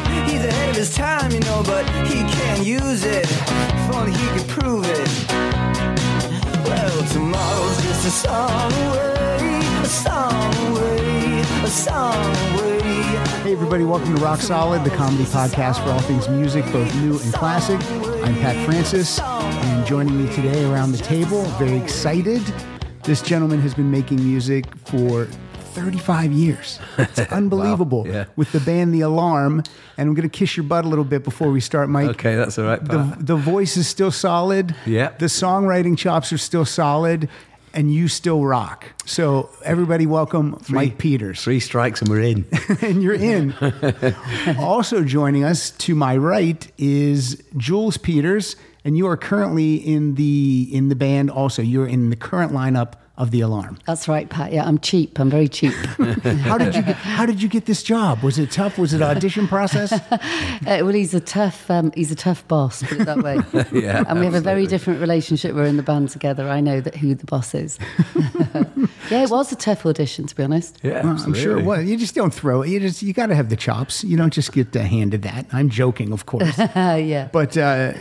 music. He's ahead of his time, you know, but he can't use it. If only he could prove it. Well, tomorrow's just a song away, a song away, a song away. Hey, everybody, welcome to Rock Solid, the comedy podcast for all things music, both new and classic. I'm Pat Francis, and joining me today around the table, very excited. This gentleman has been making music for 35 years. It's unbelievable. yeah. With the band The Alarm, and I'm going to kiss your butt a little bit before we start, Mike. Okay, that's all right, The, the voice is still solid. Yeah. The songwriting chops are still solid, and you still rock. So, everybody, welcome Mike Peters. Three strikes and we're in. and you're in. also joining us to my right is Jules Peters, and you are currently in the in the band. Also, you're in the current lineup of the Alarm. That's right, Pat. Yeah, I'm cheap. I'm very cheap. How did you get, how did you get this job? Was it tough? Was it an audition process? Uh, well, he's a tough, um, he's a tough boss, put it that way. Yeah, and we have a very different relationship. We're in the band together. I know that who the boss is. yeah, it was a tough audition, to be honest. Yeah, Well, I'm sure it was. You just don't throw it. You just you got to have the chops. You don't just get uh, handed that. I'm joking, of course. Yeah. but uh,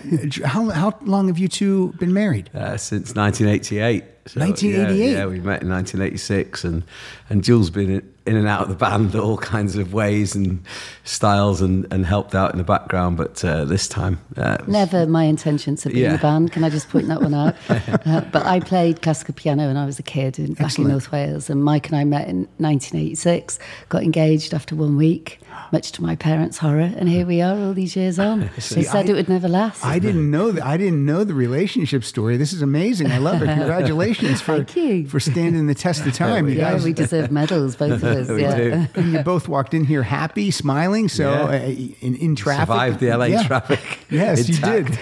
how how long have you two been married? Uh, since 1988. So, 1988? Yeah, yeah, we met in 1986, and and Jules been in, in and out of the band all kinds of ways and styles, and, and helped out in the background. But uh, this time, uh, was- Never my intention to be in the band. Can I just point that one out? uh, but I played classical piano when I was a kid in, back in North Wales, and Mike and I met in 1986. Got engaged after one week, much to my parents' horror, and here we are, all these years on. they said I- it would never last. I didn't know that. I didn't know the relationship story. This is amazing. I love it. Congratulations for Thank you. for standing the test of time. You yeah, guys, we deserve medals, both of us. We yeah. do. and you both walked in here happy, smiling. So Yeah. uh, in, in traffic, survived the LA Yeah. traffic. Yes, you did.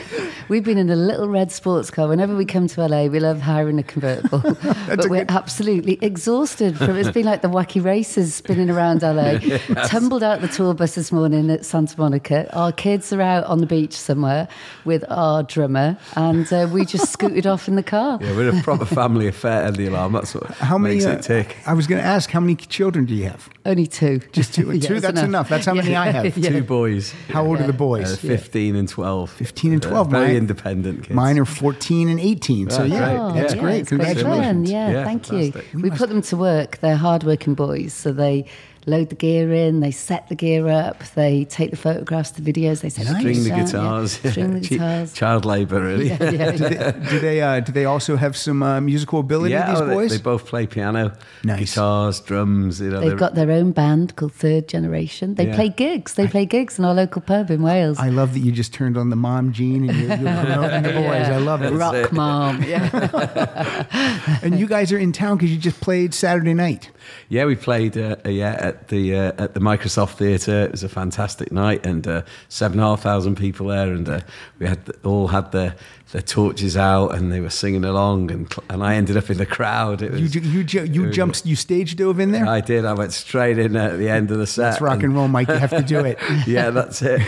We've been in a little red sports car. Whenever we come to LA, we love hiring a convertible. but a we're good- absolutely exhausted from it's been like the wacky races spinning around LA. Tumbled out the tour bus this morning at Santa Monica. Our kids are out on the beach somewhere with our drummer, and uh, we just scooted off in the car. Yeah, we're a proper family affair. At the alarm. That's what How many? makes uh, it tick. I was going to ask, how many children do you have? Only two. Just two. Yeah, two. That's enough. That's how many I have. Yeah. Two boys. How old are the Uh, boys? 15 and 12. 15 and Uh, 12. very Mine- independent kids. Mine are 14 and 18. So Oh, yeah, great. that's Yeah, great. it's great. Congratulations. Yeah, Yeah, thank fantastic. you. We put them to work. They're hardworking boys, so they load the gear in, they set the gear up, they take the photographs, the videos, they set Nice. the String the guitars. yeah. string the guitars. Child labour, really. Yeah, yeah, Do they, do they, uh, do they also have some uh, musical ability? Yeah, these oh, they- boys. They, both play piano, Nice. guitars, drums. You know, They've got their own band called Third Generation. They Yeah. play gigs. They play gigs in our local pub in Wales. I love that you just turned on the mom gene and you're, you're promoting the boys. I love it. Rock it. mom. Yeah. And you guys are in town because you just played Saturday night. Yeah, we played uh, uh, yeah at the uh, at the Microsoft Theatre. It was a fantastic night, and uh, seven and a half thousand people there, and uh, we had all had their their torches out, and they were singing along, and and I ended up in the crowd. It You was, ju- you ju- you jumped you stage dove in there. I did. I went straight in at the end of the set. That's rock and roll, Mike. You have to do it. Yeah, that's it.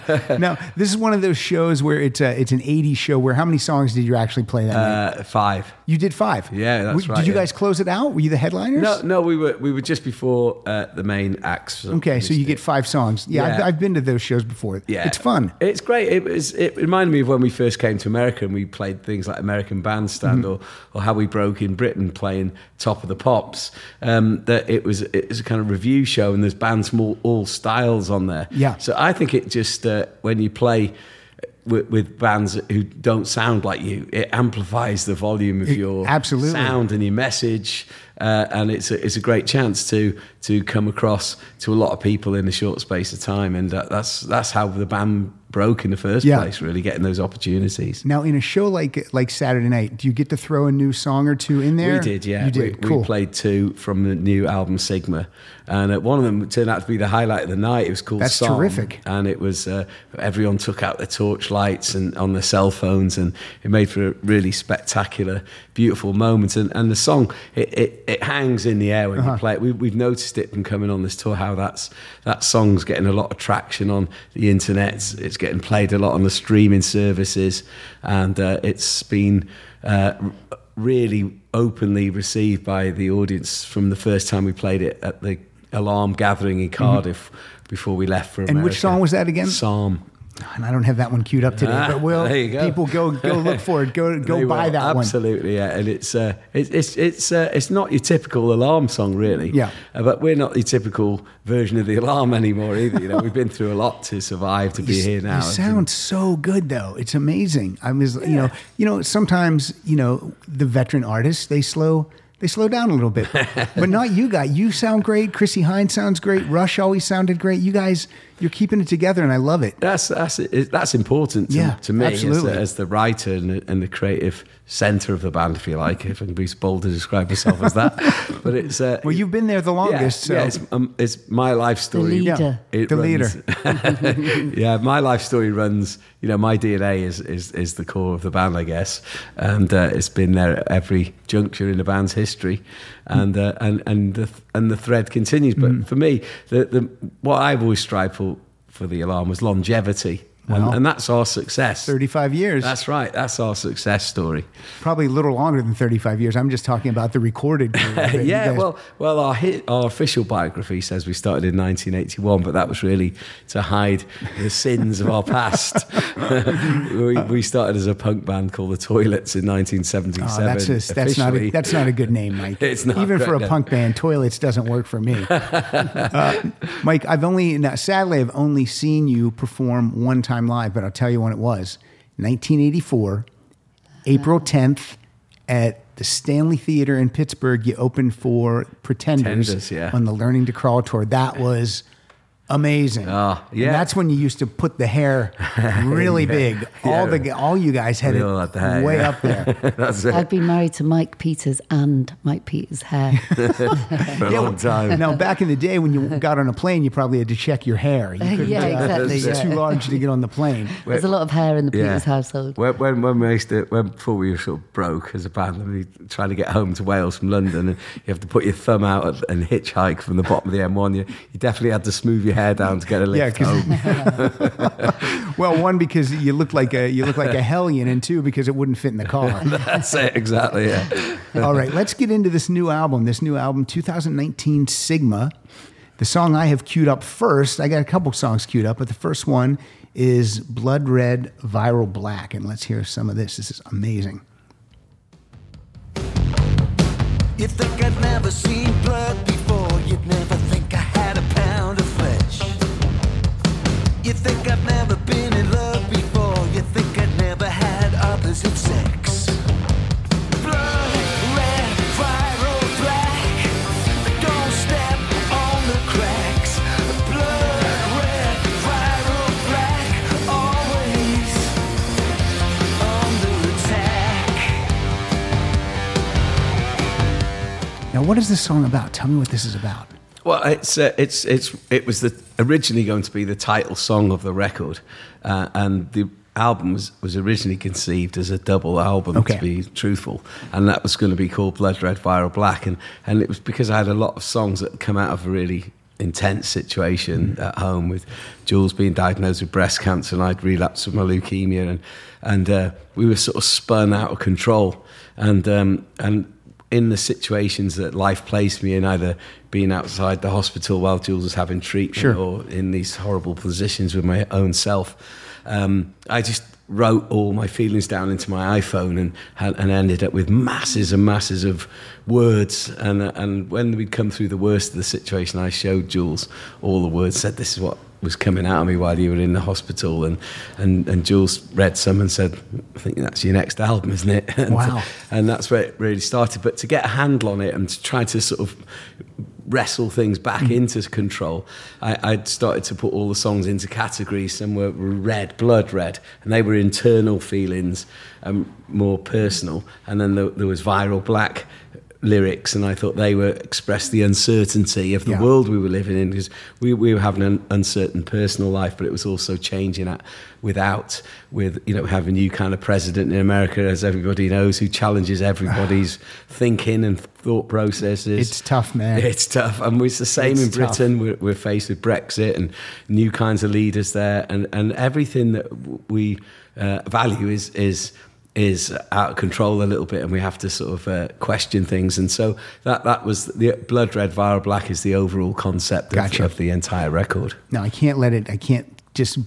now, this is one of those shows where it's a, it's an '80s show. Where how many songs did you actually play that night? Uh, five. You did five. yeah, that's right, Did you yeah. guys close it out? Were you the headliners? No, no, we were we were just before uh, the main acts. Okay, so you get five songs. Yeah, I've, Yeah. I've been to those shows before. Yeah, it's fun. It's great. It was. It reminded me of when we first came to America and we played things like American Bandstand Mm-hmm. or or how we broke in Britain playing Top of the Pops. Um, that it was it was a kind of review show and there's bands from all, all styles on there. Yeah. So I think it just uh, when you play. With, with bands who don't sound like you, it amplifies the volume of It- your absolutely. sound and your message, uh, and it's a, it's a great chance to to come across to a lot of people in a short space of time, and uh, that's that's how the band broke in the first Yeah. place. Really getting those opportunities. Now, in a show like like Saturday Night, do you get to throw a new song or two in there? We did, yeah. You did. We, cool. we played two from the new album Sigma, and uh, one of them turned out to be the highlight of the night. It was called That's terrific. and it was uh, everyone took out their torch lights and on their cell phones, and it made for a really spectacular, beautiful moment. And, and the song it, it, it hangs in the air when Uh-huh. you play it. We, we've noticed it from coming on this tour how that's that song's getting a lot of traction on the internet. It's getting played a lot on the streaming services, and uh, it's been. Uh, really openly received by the audience from the first time we played it at the Alarm Gathering in Cardiff before we left for Mm-hmm. And which song was that again? Psalm. And I don't have that one queued up today, Ah, but will go. people go go look for it? Go go buy will, that one. Absolutely, yeah. And it's uh, it's it's it's, uh, it's not your typical alarm song, really. Yeah. Uh, but we're not the typical version of the alarm anymore either. You know, we've been through a lot to survive to be You- here now. You sound so good, though. It's amazing. I was, you know, you know, sometimes, you know, the veteran artists they slow they slow down a little bit, but not you guys. You sound great. Chrissie Hynde sounds great. Rush always sounded great. You guys, you're keeping it together, and I love it. That's that's it- that's important to, Yeah, to me as, the- as the writer and the, and the creative center of the band, if you like, if I can be bold to describe myself as that. But it's uh, Well, you've been there the yeah, longest, so yeah, it's, um, it's my life story. The leader. It The runs- yeah, my life story runs. You know, my DNA is is is the core of the band, I guess, and uh, it's been there at every juncture in the band's history, and uh, and and the and the thread continues. But Mm. for me, the the what I've always strived for for the alarm was longevity, Wow. and, and that's our success. 35 years. That's right. That's our success story. probably a little longer than 35 years. I'm just talking about the recorded. period yeah, guys- well, well, our hit, our official biography says we started in 1981, but that was really to hide the sins of our past. we, we started as a punk band called the Toilets in 1977. Oh, that's just, that's not a, that's not a good name, Mike. It's not even for a no. punk band. Toilets doesn't work for me. uh, Mike, I've only sadly I've only seen you perform one time live, but I'll tell you when it was. 1984, April uh-huh. 10th at the Stanley Theater in Pittsburgh. You opened for Pretenders, Pretenders, yeah. on the Learning to Crawl tour. That was amazing. Oh, And yeah. that's when you used to put the hair really big. All Yeah. the all you guys had We it all had the hair, way yeah. up there. That's it I've been married to Mike Peters and Mike Peters' hair. for a long time. Now, back in the day when you got on a plane, you probably had to check your hair. You couldn't, Yeah, exactly, It's yeah. too large to get on the plane. There's a lot of hair in the Peters household. When, when, when we used to, when, before we were sort of broke as a band, and we were trying to get home to Wales from London, and you have to put your thumb out and- and hitchhike from the bottom of the M1. You, you definitely had to smooth your hair down to get a lift Yeah, 'cause- home. Well, one because you look like a you look like a hellion, and two because it wouldn't fit in the car. That's it, exactly. Yeah. All right, let's get into this new album. This new album, 2019 Sigma. The song I have queued up first, I got a couple songs queued up, but the first one is Blood Red Viral Black. And let's hear some of this. This is amazing. You think I'd never seen blood before? You'd never You think I've never been in love before? You think I've never had opposite sex? Blood red, viral black. Don't step on the cracks. Blood red, viral black. Always under attack. Now, what is this song about? Tell me what this is about. Well, it's uh, it's it's it was the originally going to be the title song of the record, uh, and the album was, was originally conceived as a double album Okay. to be truthful, and that was going to be called Blood Red Viral Black, and and it was because I had a lot of songs that come out of a really intense situation at home with Jules being diagnosed with breast cancer and I'd relapsed with my leukemia and and uh, we were sort of spun out of control and um, and in the situations that life placed me in, either being outside the hospital while Jules was having treatment Sure. or in these horrible positions with my own self, um, I just wrote all my feelings down into my iPhone and, and ended up with masses and masses of words. And, and when we'd come through the worst of the situation, I showed Jules all the words, said, This is what was coming out of me while you were in the hospital. And, and, and Jules read some and said, I think that's your next album, isn't it? And, Wow. and that's where it really started. But to get a handle on it and to try to sort of wrestle things back into control, I, I'd started to put all the songs into categories. Some were red, blood red, and they were internal feelings, um, more personal. And then there, there was viral black lyrics, and I thought they were expressed the uncertainty of the Yeah. world we were living in because we, we were having an uncertain personal life, but it was also changing at, without with you know having you kind of president in America, as everybody knows, who challenges everybody's thinking and thought processes. It's tough, man. It's tough, and it's the same It's in. Britain. We're, we're faced with Brexit and new kinds of leaders there, and and everything that we uh, value is is is out of control a little bit, and we have to sort of uh, question things. And so that that was the blood red, viral black is the overall concept of, of the entire record. Now I can't let it. I can't just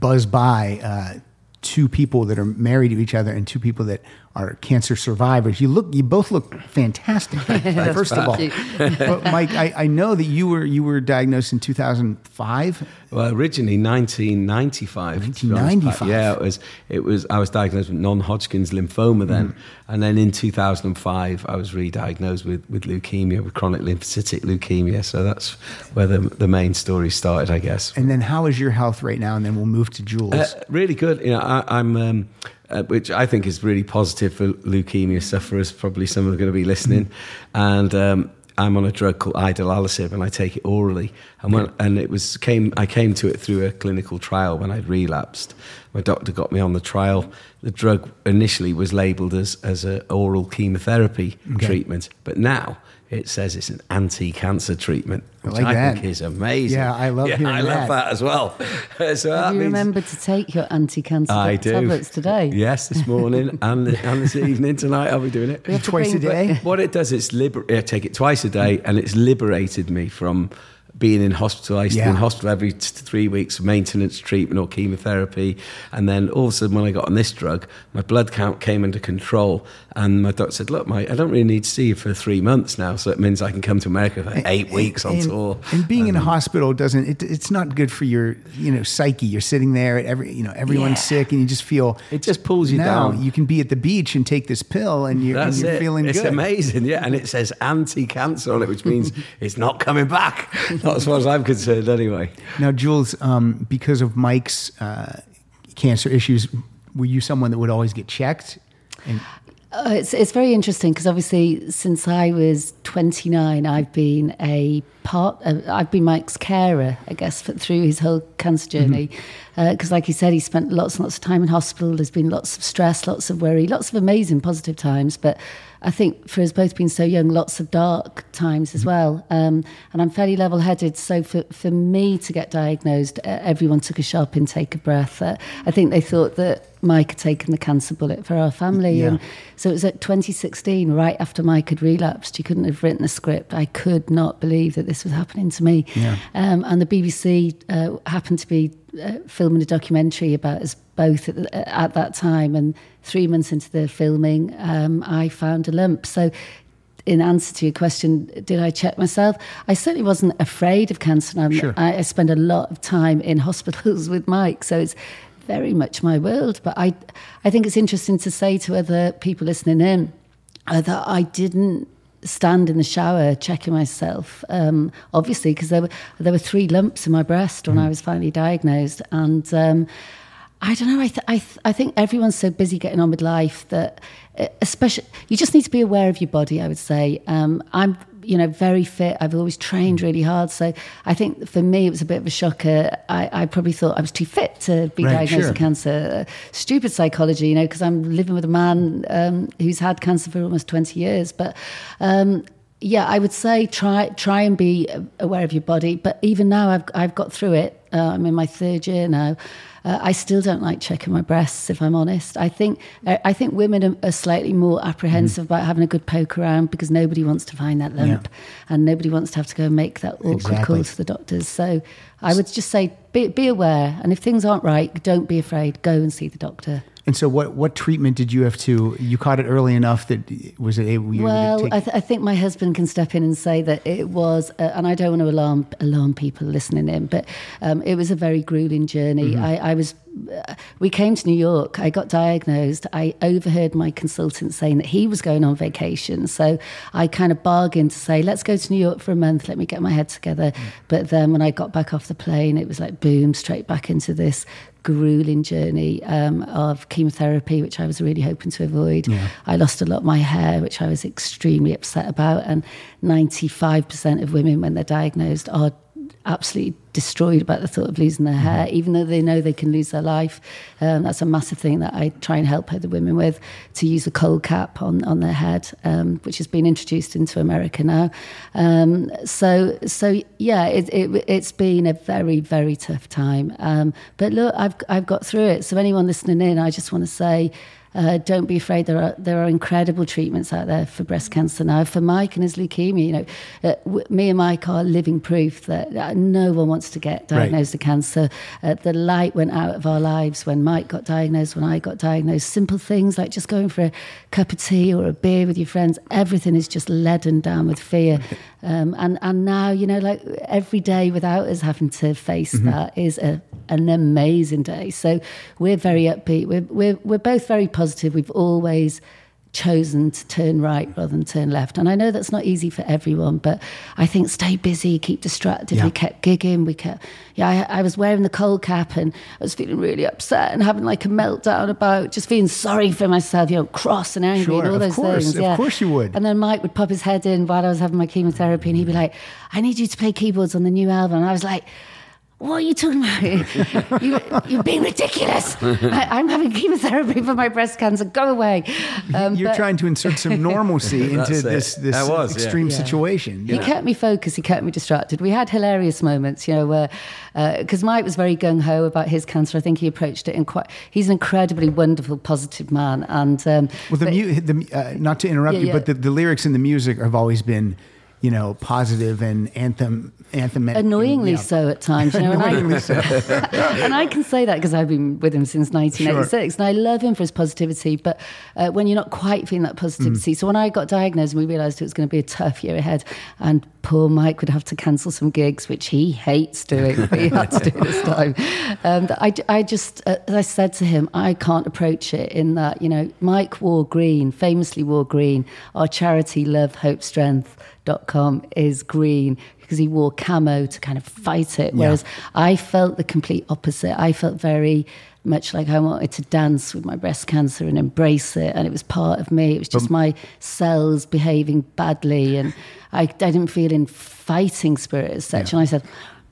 buzz by uh, two people that are married to each other and two people that are cancer survivors. You look. You both look fantastic. first of all, but Mike, I, I know that you were you were diagnosed in 2005. Well, originally 1995. to be honest, 1995. Yeah, it was. It was. I was diagnosed with non-Hodgkin's lymphoma then, Mm. and then in 2005, I was re-diagnosed with, with leukemia, with chronic lymphocytic leukemia. So that's where the the main story started, I guess. And then, how is your health right now? And then we'll move to Jules. Uh, really good. You know, I, I'm, um, uh, which I think is really positive for leukemia sufferers. Probably some are going to be listening, and um, I'm on a drug called idelalisib, and I take it orally. And when, and it was came, I came to it through a clinical trial when I'd relapsed. My doctor got me on the trial. The drug initially was labelled as as an oral chemotherapy treatment, but now. It says it's an anti-cancer treatment, I which like I, that. think is amazing. Yeah, I love hearing I that. love that as well. so that Have you means- remembered to take your anti-cancer I do. tablets today? Yes, this morning and, and this evening tonight I'll be doing it. We have to Twice a bring- day. What it does, it's liber- I take it twice a day, and it's liberated me from being in hospital. I used to be in hospital every t- three weeks, for maintenance treatment or chemotherapy, and then all of a sudden, when I got on this drug, my blood count came under control, and my doctor said, "Look, I don't really need to see you for three months now, so it means I can come to America for eight weeks on and, tour." And being in a um, hospital doesn't it, it's not good for your you know psyche. You're sitting there, at every you know everyone's Yeah. sick, and you just feel It just pulls you now down. you can be at the beach and take this pill, and you're, and you're feeling it's good. amazing, yeah. And it says anti-cancer on it, which means it's not coming back. Not as far as I'm concerned, anyway. Now, Jules, um, because of Mike's uh, cancer issues, were you someone that would always get checked? And Uh, it's it's very interesting because obviously since I was 29, I've been a part. Of, I've been Mike's carer, I guess, for, through his whole cancer journey. Because, like he said, he spent lots and lots of time in hospital. There's been lots of stress, lots of worry, lots of amazing positive times. But I think for us both being so young, lots of dark times as well. Um, and I'm fairly level-headed, so for for me to get diagnosed, uh, everyone took a sharp intake of breath. Uh, I think they thought that Mike had taken the cancer bullet for our family, Yeah. and so it was at 2016, right after Mike had relapsed. You couldn't have written the script. I could not believe that this was happening to me. Yeah. Um, and the BBC uh, happened to be uh, filming a documentary about us both at, at that time. And three months into the filming, um, I found a lump. So, in answer to your question, did I check myself? I certainly wasn't afraid of cancer. And I'm, Sure. I, I spend a lot of time in hospitals with Mike, so it's very much my world. But I, I think it's interesting to say to other people listening in uh, that I didn't stand in the shower checking myself. Um, obviously, because there were there were three lumps in my breast when I was finally diagnosed, and. Um, I don't know. I, th- I, th- I think everyone's so busy getting on with life that, especially, you just need to be aware of your body. I would say um, I'm, you know, very fit. I've always trained really hard. So I think for me it was a bit of a shocker. I, I probably thought I was too fit to be Right, diagnosed sure. with cancer. Stupid psychology, you know, because I'm living with a man um, who's had cancer for almost 20 years. But um, yeah, I would say try try and be aware of your body. But even now, I've I've got through it. Uh, I'm in my third year now. Uh, I still don't like checking my breasts, if I'm honest. I think I think women are, slightly more apprehensive about having a good poke around because nobody wants to find that lump, and nobody wants to have to go and make that awkward Exactly. call to the doctors. So I would just say be, be aware, and if things aren't right, don't be afraid. Go and see the doctor. And so, what what treatment did you have to? You caught it early enough that was it able? You Well, to take, I, th- I think my husband can step in and say that it was, uh, and I don't want to alarm alarm people listening in, but um, it was a very grueling journey. Mm-hmm. I, I was, uh, we came to New York. I got diagnosed. I overheard my consultant saying that he was going on vacation, so I kind of bargained to say, "Let's go to New York for a month. Let me get my head together." Mm. But then when I got back off the plane, it was like boom, straight back into this grueling journey um, of chemotherapy, which I was really hoping to avoid. I lost a lot of my hair, which I was extremely upset about. And 95% of women, when they're diagnosed, are absolutely destroyed about the thought of losing their hair, even though they know they can lose their life. Um, that's a massive thing that I try and help other women with to use a cold cap on, on their head, um, which has been introduced into America now. Um, so, so yeah, it, it, it's been a very, very tough time. Um, but look, I've, I've got through it. So, anyone listening in, I just want to say, uh, don't be afraid. There are there are incredible treatments out there for breast cancer now. For Mike and his leukemia, you know, uh, w- me and Mike are living proof that uh, no one wants to get diagnosed with cancer. Uh, the light went out of our lives when Mike got diagnosed, when I got diagnosed. Simple things like just going for a cup of tea or a beer with your friends. Everything is just leaden down with fear. Um, and and now you know, like every day without us having to face that is a an amazing day. So we're very upbeat. We're we're we're both very positive. We've always chosen to turn right rather than turn left. And I know that's not easy for everyone, but I think stay busy, keep distracted. Yeah. We kept gigging. We kept, yeah, I, I was wearing the cold cap and I was feeling really upset and having like a meltdown about just feeling sorry for myself, you know, cross and angry Sure, and all of those course, things. of course you would. And then Mike would pop his head in while I was having my chemotherapy and he'd be like, I need you to play keyboards on the new album. And I was like, what are you talking about? you, you're being ridiculous. I, I'm having chemotherapy for my breast cancer. Go away. Um, You're but trying to insert some normalcy into it. this this was, extreme Yeah. situation. He kept me focused. He kept me distracted. We had hilarious moments, you know, where because Mike was very gung ho about his cancer. I think he approached it in quite. He's an incredibly wonderful, positive man, and um, Well, the, but- mu- the uh, not to interrupt Yeah, you, yeah. but the, the lyrics and the music have always been, you know, positive and anthem anthem. annoyingly yeah. so at times. You know, and I- so. and I can say that because I've been with him since 1986, and I love him for his positivity. But uh, when you're not quite feeling that Mm. positivity, so when I got diagnosed, and we realised it was going to be a tough year ahead, and poor Mike would have to cancel some gigs, which he hates doing, but he had to do this time. Um, I, I just, uh, as I said to him, I can't approach it in that, you know, Mike wore green, famously wore green. Our charity, Love, Hope, Strength, com is green because he wore camo to kind of fight it. Whereas I felt the complete opposite. I felt very much like I wanted to dance with my breast cancer and embrace it. And it was part of me. It was just my cells behaving badly. And I, I didn't feel in fighting spirit as such. And I said,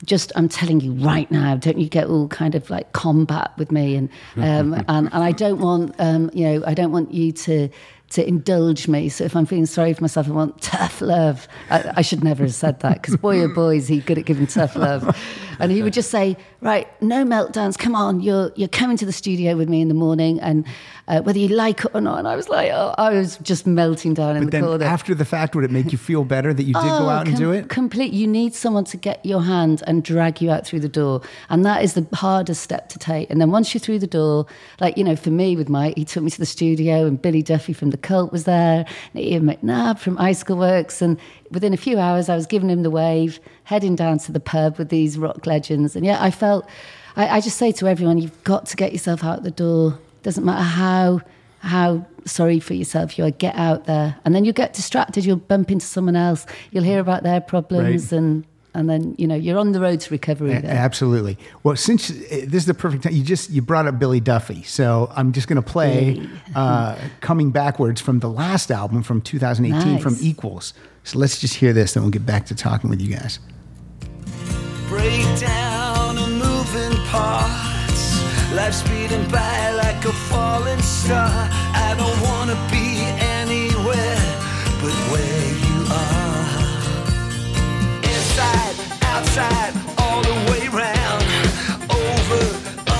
just I'm telling you right now, don't you get all kind of like combat with me, and um, and and I don't want um, you know I don't want you to to indulge me. So if I'm feeling sorry for myself, I want tough love. I, I should never have said that because boy oh boy is he good at giving tough love. And he would just say, right, no meltdowns. Come on, you're you're coming to the studio with me in the morning, and uh, whether you like it or not. And I was like, oh, I was just melting down in But the then corner. after the fact, would it make you feel better that you did go out and com- do it? Complete. You need someone to get your hand and drag you out through the door, and that is the hardest step to take. And then once you're through the door, like you know, for me with Mike, he took me to the studio, and Billy Duffy from the Cult was there, and Ian McNabb from Icicle Works, and within a few hours, I was giving him the wave, heading down to the pub with these rock legends, and yeah, I felt. I, I just say to everyone, you've got to get yourself out the door. Doesn't matter how how sorry for yourself you are. Get out there, and then you get distracted. You'll bump into someone else. You'll hear about their problems, Right. and and then you know you're on the road to recovery. A-. Absolutely. Well, since uh, this is the perfect time, you just you brought up Billy Duffy, so I'm just going to play uh, coming backwards from the last album from 2018 Nice. from Equals. So let's just hear this, then we'll get back to talking with you guys. break down moving parts. By like a falling star. I don't wanna be anywhere but where you are. Inside, outside, all the way round. Over,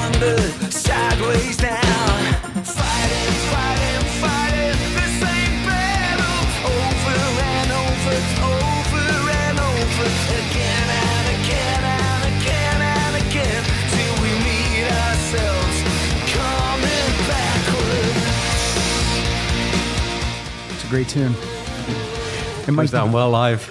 under, sideways down. Great tune. And Goes Mike, down well live.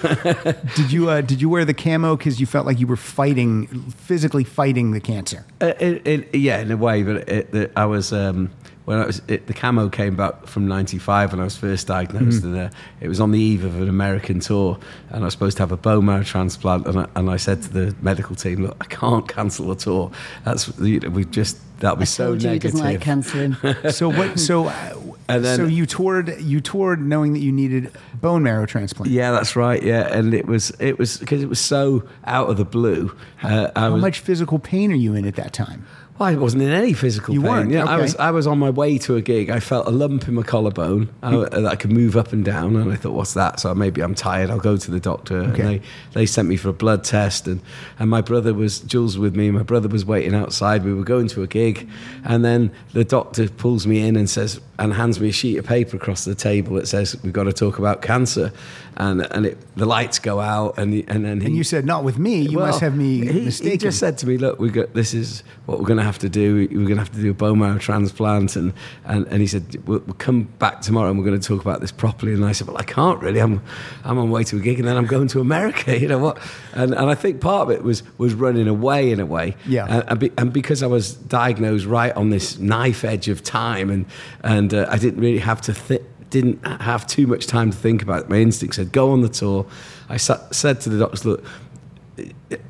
did you uh, did you wear the camo because you felt like you were fighting, physically fighting the cancer? Uh, it, it, yeah, in a way, but it, the, I was um, when I was it, the camo came back from '95 when I was first diagnosed, and uh, it was on the eve of an American tour, and I was supposed to have a bone marrow transplant, and I, and I said to the medical team, "Look, I can't cancel the tour. That's you know, we just that'll be I so you He doesn't like cancelling. So what? So uh, And then- so you toured you toured knowing that you needed bone marrow transplant. yeah, that's right. Yeah, and it was it was because it was so out of the blue. Uh, I How was, much physical pain are you in at that time? Well, I wasn't in any physical You pain. weren't? Yeah, I was. I was on my way to a gig. I felt a lump in my collarbone uh, I, that I could move up and down, and I thought, "What's that?" So maybe I'm tired. I'll go to the doctor. Okay. And they they sent me for a blood test, and and my brother was Jules with me. My brother was waiting outside. We were going to a gig, and then the doctor pulls me in and says and hands me a sheet of paper across the table that says we've got to talk about cancer, and and it, the lights go out, and he- and then he, And you said, not with me. You well, must have me he, mistaken. He just said to me, "Look, we got this is what we're going to have to do. We're going to have to do a bone marrow transplant." And and, and he said, we'll, "We'll come back tomorrow and we're going to talk about this properly." And I said, "Well, I can't really. I'm I'm on way to a gig and then I'm going to America. You know what?" And and I think part of it was was running away in a way. Yeah. And, and, be, and because I was diagnosed right on this knife edge of time, and and uh, I didn't really have to think didn't have too much time to think about it. My instinct said, go on the tour. I sa- said to the doctors, look,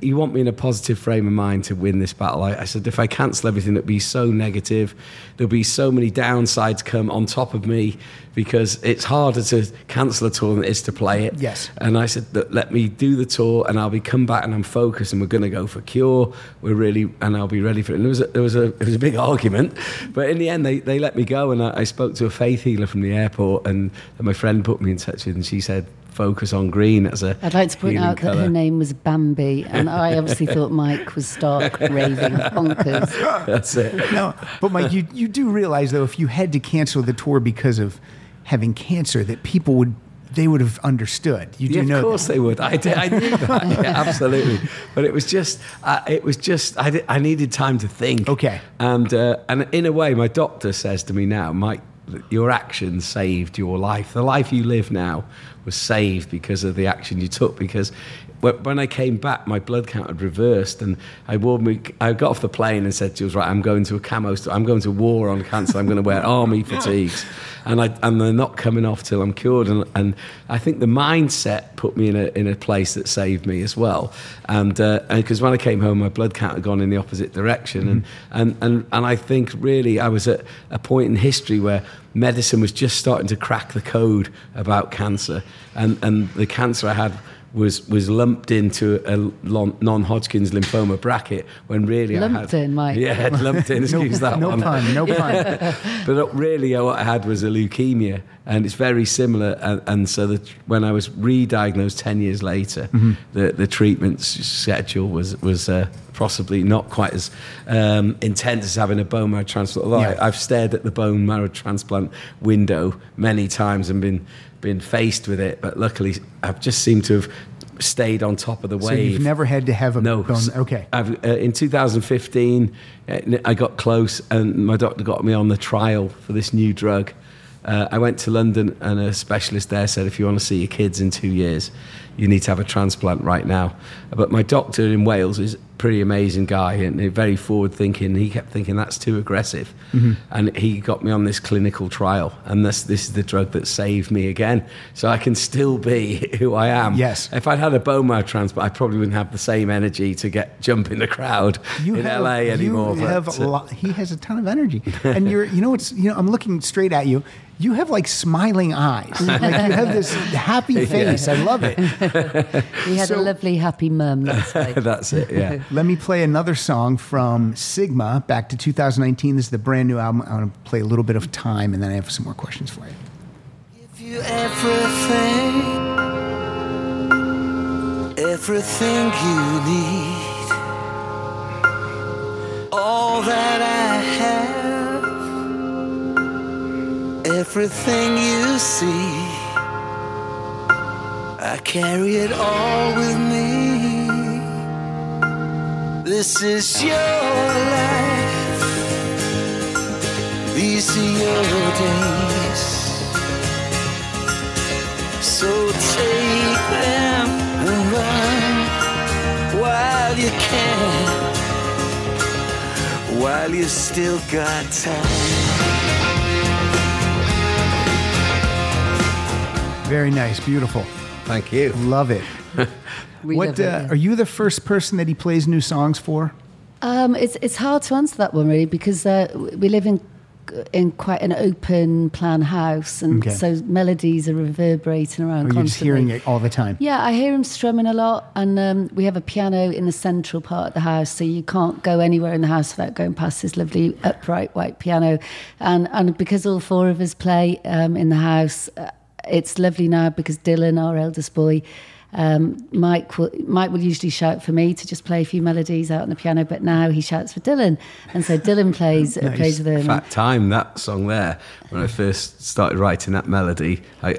you want me in a positive frame of mind to win this battle. I, I said, if I cancel everything, it'll be so negative. There'll be so many downsides come on top of me because it's harder to cancel a tour than it is to play it. Yes. And I said, let me do the tour and I'll be come back and I'm focused and we're going to go for Cure. We're really, and I'll be ready for it. And there was a, there was a, it was a big argument, but in the end, they, they let me go. And I, I spoke to a faith healer from the airport and, and my friend put me in touch with, and she said, focus on green as a I'd like to point healing out that her name was Bambi, and I obviously thought Mike was stark, raving bonkers. That's it. no, but Mike, you, you do realize though, if you had to cancel the tour because of having cancer, that people would they would have understood. You do Yeah, know of course that. they would. I, did, I knew that. Yeah, absolutely. But it was just, uh, it was just, I, did, I needed time to think. Okay. And uh, and in a way, my doctor says to me now, Mike, your actions saved your life. The life you live now was saved because of the action you took. Because when I came back, my blood count had reversed, and I wore me. I got off the plane and said to us, "Right, I'm going to a camo. Store. I'm going to war on cancer. I'm going to wear army fatigues." And, I, and they're not coming off till I'm cured. And, and I think the mindset put me in a, in a place that saved me as well. And uh, because when I came home, my blood count had gone in the opposite direction. And, mm-hmm. and, and, and I think really I was at a point in history where medicine was just starting to crack the code about cancer. And, and the cancer I had was was lumped into a non-Hodgkin's lymphoma bracket when really I Lumped had in, Mike. yeah lumped in excuse that no one pun, no pun. but really uh, what I had was a leukemia and it's very similar and, and so that when I was re-diagnosed 10 years later the, the treatment schedule was was uh, possibly not quite as um, intense as having a bone marrow transplant although Yeah. I, I've stared at the bone marrow transplant window many times and been been faced with it but luckily I've just seemed to have stayed on top of the wave. So you've never had to have a no. bone. Okay. I've, uh, in 2015, uh, I got close, and my doctor got me on the trial for this new drug. Uh, I went to London, and a specialist there said, if you want to see your kids in two years, you need to have a transplant right now. But my doctor in Wales is pretty amazing guy and very forward thinking. He kept thinking that's too aggressive. Mm-hmm. And he got me on this clinical trial. And this, this is the drug that saved me again. So I can still be who I am. Yes. If I'd had a bone marrow transplant, I probably wouldn't have the same energy to get jump in the crowd in have- LA anymore. You have uh, lot, he has a ton of energy, and you're. You know what's. You know, I'm looking straight at you. You have like smiling eyes. Like you have this happy face. I love it. We had So- a lovely, happy mum. That's right. that's it. Yeah. Let me play another song from Sigma back to 2019. This is the brand new album. I'm going to play a little bit of time, and then I have some more questions for you. Give you everything, everything you need, all that I have, everything you see. I carry it all with me. This is your life. These are your days. So take them and run while you can, while you still got time. Very nice, beautiful. Thank you. Love it. We what love it, uh, yeah. are you the first person that he plays new songs for? Um, it's it's hard to answer that one really because uh, we live in in quite an open plan house, and Okay. so melodies are reverberating around. Or you're just constantly. hearing it all the time. Yeah, I hear him strumming a lot, and um, we have a piano in the central part of the house, so you can't go anywhere in the house without going past this lovely upright white piano. And and because all four of us play um, in the house, uh, it's lovely now because Dylan, our eldest boy. Um, Mike will Mike will usually shout for me to just play a few melodies out on the piano, but now he shouts for Dylan, and so Dylan plays Nice. plays with him. In fact, time that song there when I first started writing that melody, I.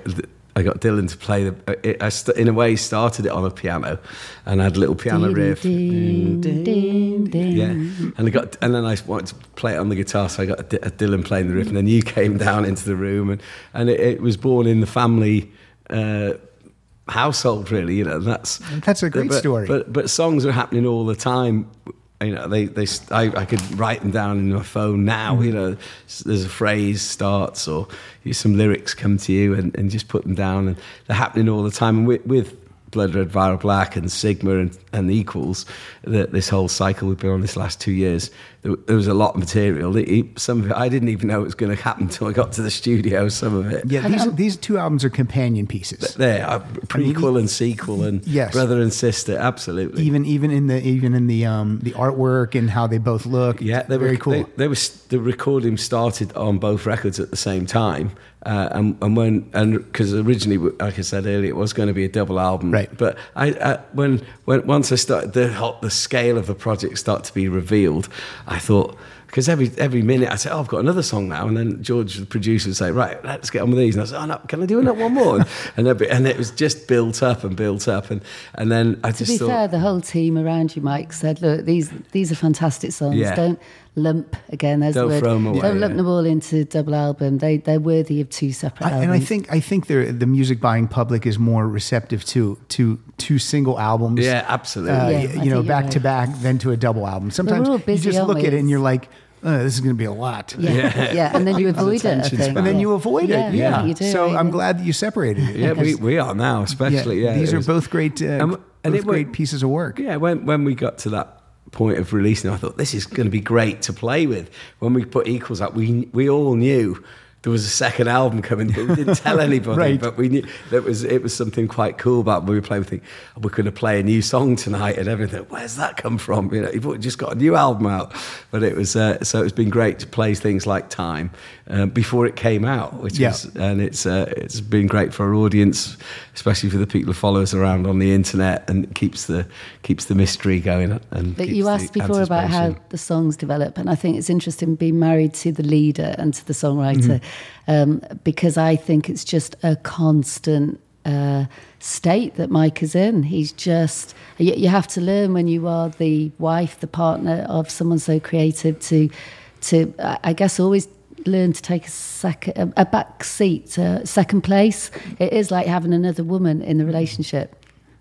I got Dylan to play the. It, I st- in a way started it on a piano, and I had a little piano Ding, riff. ding, ding, ding. Yeah, and I got, and then I wanted to play it on the guitar, so I got a, D- a Dylan playing the riff, and then you came down into the room, and and it, it was born in the family uh, household, really. You know, that's That's a great but, story. But but songs are happening all the time. You know, they they I, I could write them down in my phone now. You mm. know, there's a phrase starts or you- some lyrics come to you, and, and just put them down, and they're happening all the time. And with, with Blood Red Viral Black and Sigma and, and Equals, that this whole cycle we've been on this last two years, there, there was a lot of material. It- it- some of it I didn't even know it was going to happen until I got to the studio. Some of it, Yeah, these these two albums are companion pieces. there, uh, prequel and sequel and Yes. brother and sister, absolutely. Even even in the even in the um the artwork and how they both look. Yeah, they were very cool. They, they were the recording started on both records at the same time, uh, and and when and because originally, like I said earlier, it was going to be a double album. Right. But I, I when when once I started the whole- the scale of the project start to be revealed, I thought. Because every every minute I say, "Oh, I've got another song now," and then George, the producer, would say, "Right, let's get on with these." And I said, "Oh no, can I do another one more?" and then, and it was just built up and built up, and and then I To just be thought, fair, the whole team around you, Mike, said, "Look, these these are fantastic songs. Yeah. Don't lump again. There's Don't the word. throw 'em away, Don't lump them all into double album. They they're worthy of two separate I, albums. and I think I think the the music buying public is more receptive to to two single albums. "Yeah, absolutely." Uh, Yeah, you think know, you're back to back, then to a double album. Sometimes all you just look we? at it and you're like, oh, "This is going to be a lot." yeah, yeah, and then you avoid it. I attention think. span. And then you avoid Yeah, it. Yeah. you do. so yeah. I'm glad that you separated it. Yeah, we, we are now, especially. Yeah, these are was- both great, uh, And- both and it wa- great pieces of work. Yeah, when when we got to that point of releasing, I thought this is going to be great to play with. When we put Equals up, we we all knew there was a second album coming. But we didn't tell anybody, Right. but we knew that was it was something quite cool about when we were playing. We think "Oh, we're going to play a new song tonight and everything. Where's that come from? You know, you've just got a new album out, but it was uh, so it's been great to play things like Time um, before it came out, which Yeah. is and it's uh, it's been great for our audience, especially for the people who follow us around on the internet, and keeps the keeps the mystery going. And But you asked before about how the songs develop, and I think it's interesting being married to the leader and to the songwriter Mm-hmm. Um, because I think it's just a constant uh, state that Mike is in. He's just you, you have to learn when you are the wife, the partner of someone so creative to to I guess always learn to take a second a back seat, a second place. It is like having another woman in the relationship.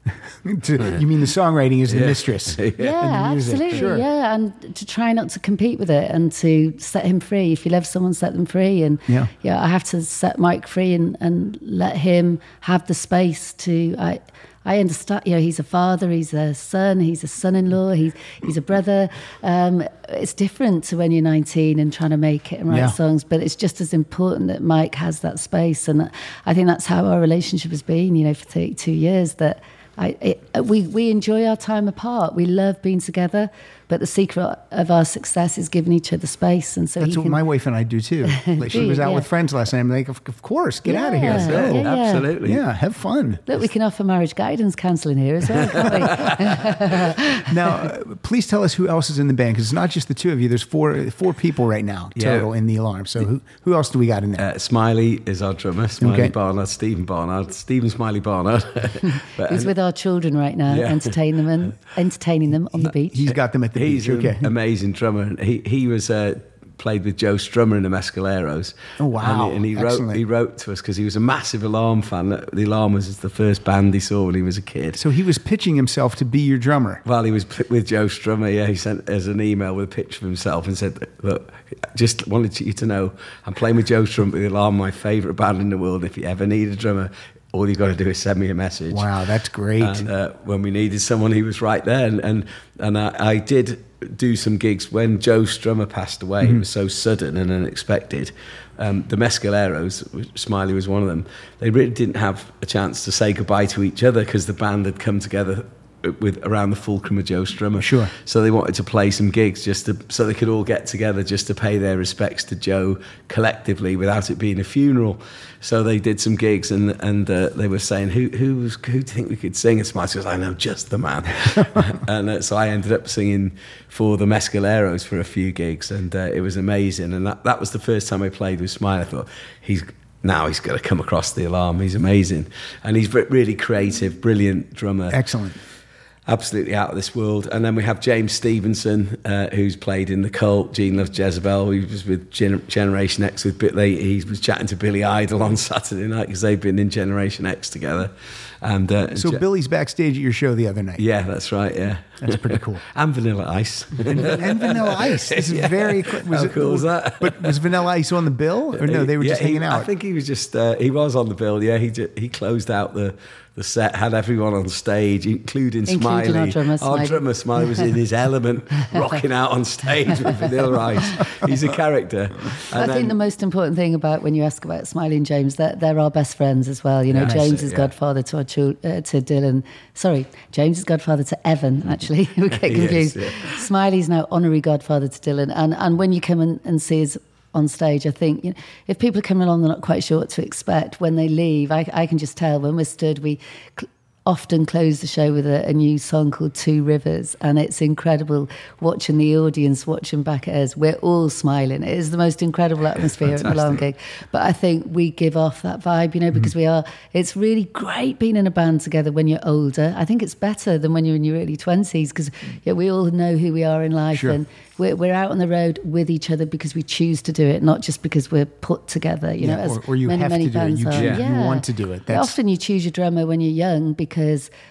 To- you mean the songwriting is the Yeah. mistress? Yeah, and the music, absolutely. sure. Yeah, and to try not to compete with it and to set him free. If you love someone, set them free. And Yeah. I have to set Mike free and, and let him have the space to. I I understand. You know, he's a father, he's a son, he's a son-in-law, he's he's a brother. Um, it's different to when you're 19 and trying to make it and write Yeah. songs. But it's just as important that Mike has that space, and I think that's how our relationship has been. You know, for 32 years that. I, it, we, we enjoy our time apart. We love being together, but the secret of our success is giving each other space. And so That's what can, my wife and I do too. Like she was out Yeah. with friends last night. I'm like, of, of course, get out of here. Yeah, yeah, yeah. absolutely. Yeah, have fun. look, we can offer marriage guidance counselling here as well. Can't we? Now, uh, please tell us who else is in the band because it's not just the two of you. There's four four people right now Yeah. total in the alarm. So who who else do we got in there? Uh, Smiley is our drummer, Smiley Okay. Barnard, Stephen Barnard, Stephen Smiley Barnard. But- He's with our children right now, Yeah. entertaining them and entertaining them on the beach. He's got them at the He's an amazing drummer. and He he was uh, played with Joe Strummer in the Mescaleros. Oh, wow. And, he- and he wrote he wrote to us because he was a massive Alarm fan. The Alarm was the first band he saw when he was a kid. So he was pitching himself to be your drummer. While he was p- with Joe Strummer, yeah, he sent us an email with a picture of himself and said, "Look, just wanted you to know, I'm playing with Joe Strummer, the Alarm, my favourite band in the world. If you ever need a drummer, all you got to do is send me a message. Wow, that's great. And uh, when we needed someone, he was right there. And and, and I, I did do some gigs when Joe Strummer passed away. Mm-hmm. It was so sudden and unexpected. Um, the Mescaleros, Smiley was one of them, they really didn't have a chance to say goodbye to each other because the band had come together with around the fulcrum of Joe Strummer. Sure. So they wanted to play some gigs just to, so they could all get together just to pay their respects to Joe collectively without it being a funeral. So they did some gigs and and uh, they were saying who who was, who do you think we could sing? And Smiley goes, I know just the man. and uh, so I ended up singing for the Mescaleros for a few gigs and uh, it was amazing. And that, that was the first time I played with Smiley. I thought he's now he's going to come across the alarm. He's amazing, and he's re- really creative, brilliant drummer Excellent. Absolutely out of this world. And then we have James Stevenson, uh, who's played in The Cult, Gene Loves Jezebel. He was with Gen- Generation X with Billy. He was chatting to Billy Idol on Saturday night because they've been in Generation X together. And uh, So Je- Billy's backstage at your show the other night. yeah, that's right. Yeah, That's pretty cool. and Vanilla Ice. and, and Vanilla Ice. This is very cool. Was How it- cool is that? But was Vanilla Ice on the bill, or no? They were Yeah, just he- hanging out. I think he was just uh, he was on the bill. Yeah, he he closed out the the set, had everyone on stage, including, Including Smiley. our drummer, Our Smiley. drummer Smiley was in his element, rocking out on stage with Vanilla Ice. He's a character. I And think the most important thing about when you ask about Smiley and James, they're, they're our best friends as well. You know, Yeah, James is yeah. godfather to our chil- uh, to Dylan. Sorry, James is godfather to Evan. Actually, we get confused. yeah. Smiley's now honorary godfather to Dylan, and and when you come and, and see us on stage, I think you know, if people are coming along, they're not quite sure what to expect. When they leave, I, I can just tell when we're stood, we. Cl- Often close the show with a, a new song called Two Rivers, and it's incredible watching the audience watching back at us. We're all smiling. It is the most incredible atmosphere at an alarm gig. But I think we give off that vibe, you know, because mm-hmm. we are. It's really great being in a band together when you're older. I think it's better than when you're in your early twenties because mm. yeah, we all know who we are in life, Sure. and we're, we're out on the road with each other because we choose to do it, not just because we're put together. You Yeah, know, as or- or you many have many to do it. You choose- you want to do it. That's- often you choose your drummer when you're young because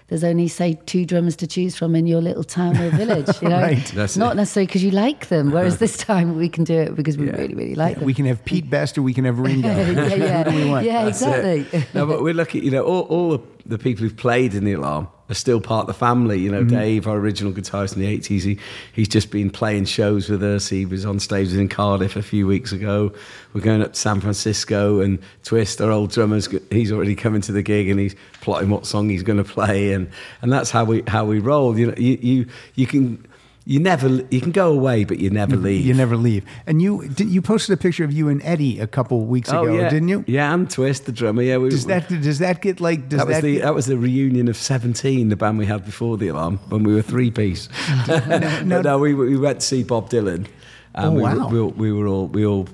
there's only say two drummers to choose from in your little town or village. You know, Right. That's not it. necessarily because you like them. Whereas this time we can do it because we Yeah. really, really like them. we can have Pete Best or we can have Ringo. yeah, yeah, Who do we want? yeah, That's it. exactly. no, but we're lucky. You know, all, all the, the people who've played in the alarm are still part of the family. You know, Mm-hmm. Dave, our original guitarist in the eighties, he, he's just been playing shows with us. He was on stage in Cardiff a few weeks ago. We're going up to San Francisco and Twist, our old drummers. He's already coming to the gig and he's plotting what song he's going to play, and and that's how we how we roll. You know, you you, you can. You never, you can go away, but you never leave. You never leave. And you did, you posted a picture of you and Eddie a couple weeks oh, ago, oh, yeah. didn't you? Yeah, and Twist, the drummer. Yeah, we, Does that does that get like does that was that the get- that was the reunion of Seventeen, the band we had before the alarm when we were three piece. no, no, we we went to see Bob Dylan. And Oh, we, wow. We, we were all we all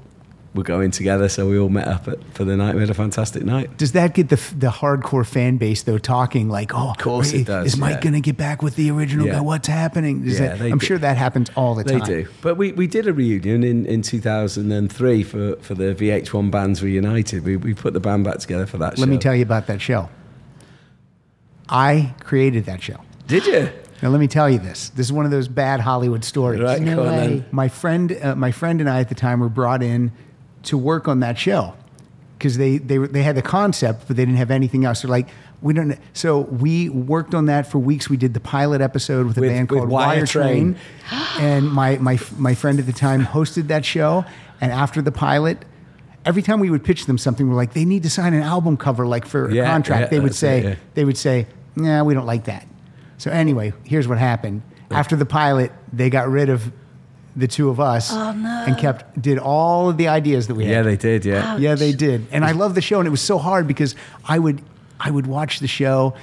were going together, so we all met up at, for the night. We had a fantastic night. does that get the the hardcore fan base though talking like oh of course it does, is Mike yeah. gonna get back with the original Yeah. guy what's happening Does Yeah, that, I'm do. sure that happens all the They time They do, but we, we did a reunion in, in 2003 for, for the VH1 bands reunited. We, we put the band back together for that. let me tell you about that show I created that show Did you? now let me tell you this this is one of those bad Hollywood stories Right, No my friend uh, my friend and I at the time were brought in to work on that show because they they they had the concept but they didn't have anything else. They're like we don't. So we worked on that for weeks. We did the pilot episode with a With- band called Wire Wire Train, and my my my friend at the time hosted that show. And after the pilot. Every time we would pitch them something, we're like, they need to sign an album cover, like for a contract. yeah, they would say, it, yeah. they would say, "Nah, we don't like that." So anyway, here's what happened. After the pilot, they got rid of the two of us and kept did all of the ideas that we had. Yeah, they did. Yeah. yeah, they did. And I love the show, and it was so hard because I would I would watch the show.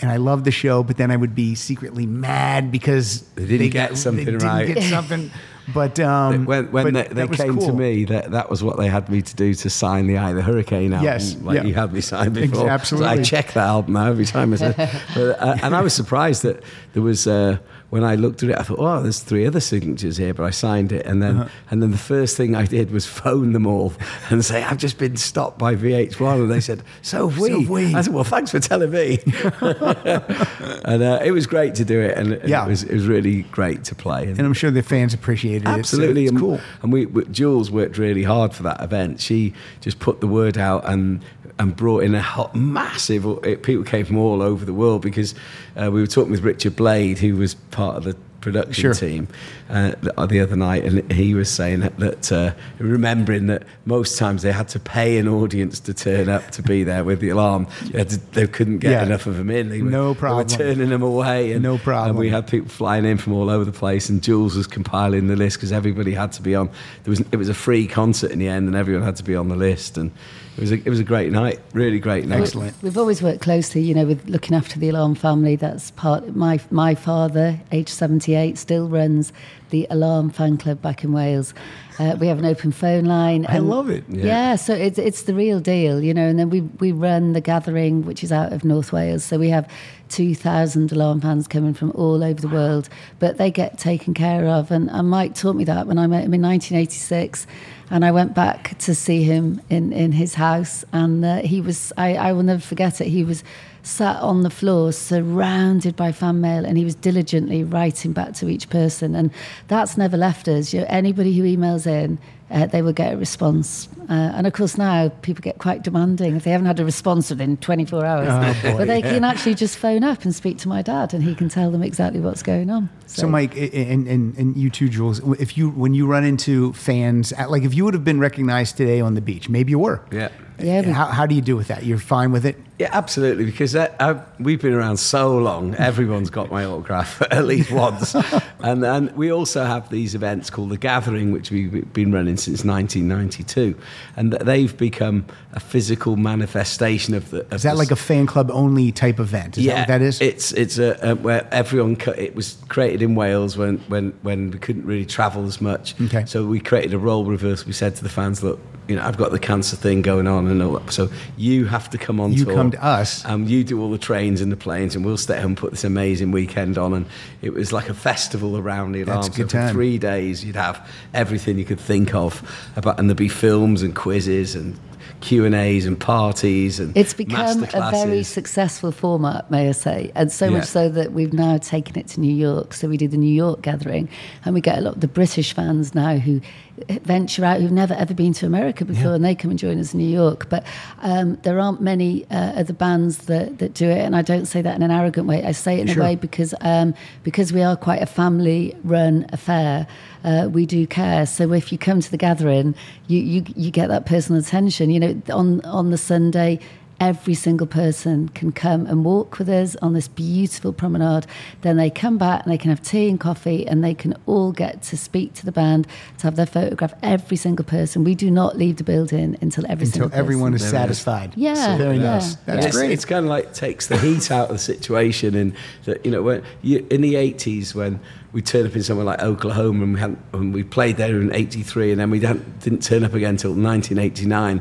And I loved the show, but then I would be secretly mad because They didn't get got- something they right. Didn't get something, but um, when when but they, they was came to me, that that was what they had me to do to sign the Eye of the Hurricane album. Yes, like yeah. you had me sign Ex- before. absolutely. So I check that album now every time I say. but, uh, and I was surprised that there was. Uh, when I looked at it, I thought, oh, there's three other signatures here, but I signed it, and then Uh-huh. and then the first thing I did was phone them all and say, I've just been stopped by VH1, and they said, so have we. So have we. I said, well, thanks for telling me. and uh, it was great to do it, and it, Yeah. it was it was really great to play. And I'm sure the fans appreciated it. Absolutely, it's and, cool. And we, we, Jules worked really hard for that event. She just put the word out and and brought in a hot, massive. It, people came from all over the world because uh, we were talking with Richard Blade, who was part of the production Sure. team uh, the, the other night, and he was saying that, that uh, remembering that most times they had to pay an audience to turn up to be there with the alarm. They, to- they couldn't get Yeah. enough of them in. They were, No They problem. were turning them away. And, No problem. And we had people flying in from all over the place, and Jules was compiling the list because everybody had to be on. There was it was a free concert in the end, and everyone had to be on the list, and it was a, it was a great night, really great night. Excellent. We've always worked closely, you know, with looking after the Alarm family. That's part. My my father, age seventy eight, still runs the Alarm fan club back in Wales. Uh, we have an open phone line. I and- love it. Yeah. so it's it's the real deal, you know. And then we we run the gathering, which is out of North Wales. So we have two thousand alarm fans coming from all over the world, but they get taken care of. And, and Mike taught me that when I met him in nineteen eighty six. And I went back to see him in, in his house, and uh, he was, I, I will never forget it. He was sat on the floor, surrounded by fan mail, and he was diligently writing back to each person. And that's never left us. You know, anybody who emails in, uh, they will get a response. Uh, and of course, now people get quite demanding if they haven't had a response within 24 hours. Oh, boy. but they can actually just phone up and speak to my dad, and he can tell them exactly what's going on. So, Mike, i- i- and, and, and you too, Jules, if you when you run into fans, at- like if you would have been recognized today on the beach, maybe you were. Yeah. Yeah, How, how do you do with that? You're fine with it? Yeah, absolutely. Because I, I, uh, we've been around so long, everyone's got my autograph at least once. and and we also have these events called the Gathering, which we've been running since 1992, and they've become a physical manifestation of the. Of Is that like a fan club only type event? Is that what that is? It's it's a, a where everyone it was created in Wales when when when we couldn't really travel as much. Okay. So we created a role reverse. We said to the fans, look, you know, I've got the cancer thing going on, and all that. so you have to come on. You tour. come to us. Um, you do all the trains and the planes, and we'll stay home and put this amazing weekend on. And it was like a festival around the alarm. That's a so good for three days, you'd have everything you could think of about, and there'd be films and quizzes and Q and A's and parties and It's become a very successful format, may I say, and so Yeah. much so that we've now taken it to New York. So we do the New York gathering, and we get a lot of the British fans now who venture out who've never ever been to America before, and they come and join us in New York. But um, there aren't many uh, other bands that, that do it, and I don't say that in an arrogant way. I say it in Sure. a way because um, because we are quite a family-run affair. Uh, we do care. So if you come to the gathering, you, you you get that personal attention. You know, on on the Sunday, every single person can come and walk with us on this beautiful promenade. Then they come back and they can have tea and coffee, and they can all get to speak to the band, to have their photograph. Every single person. We do not leave the building until every Until single everyone is. There it is. satisfied. Yeah, Very yeah, nice. That's it's, great. It's kind of like takes the heat out of the situation, and that you know when you, in the eighties when we turned up in somewhere like Oklahoma and we hadn't, and we played there in '83, and then we didn't, didn't turn up again until 1989.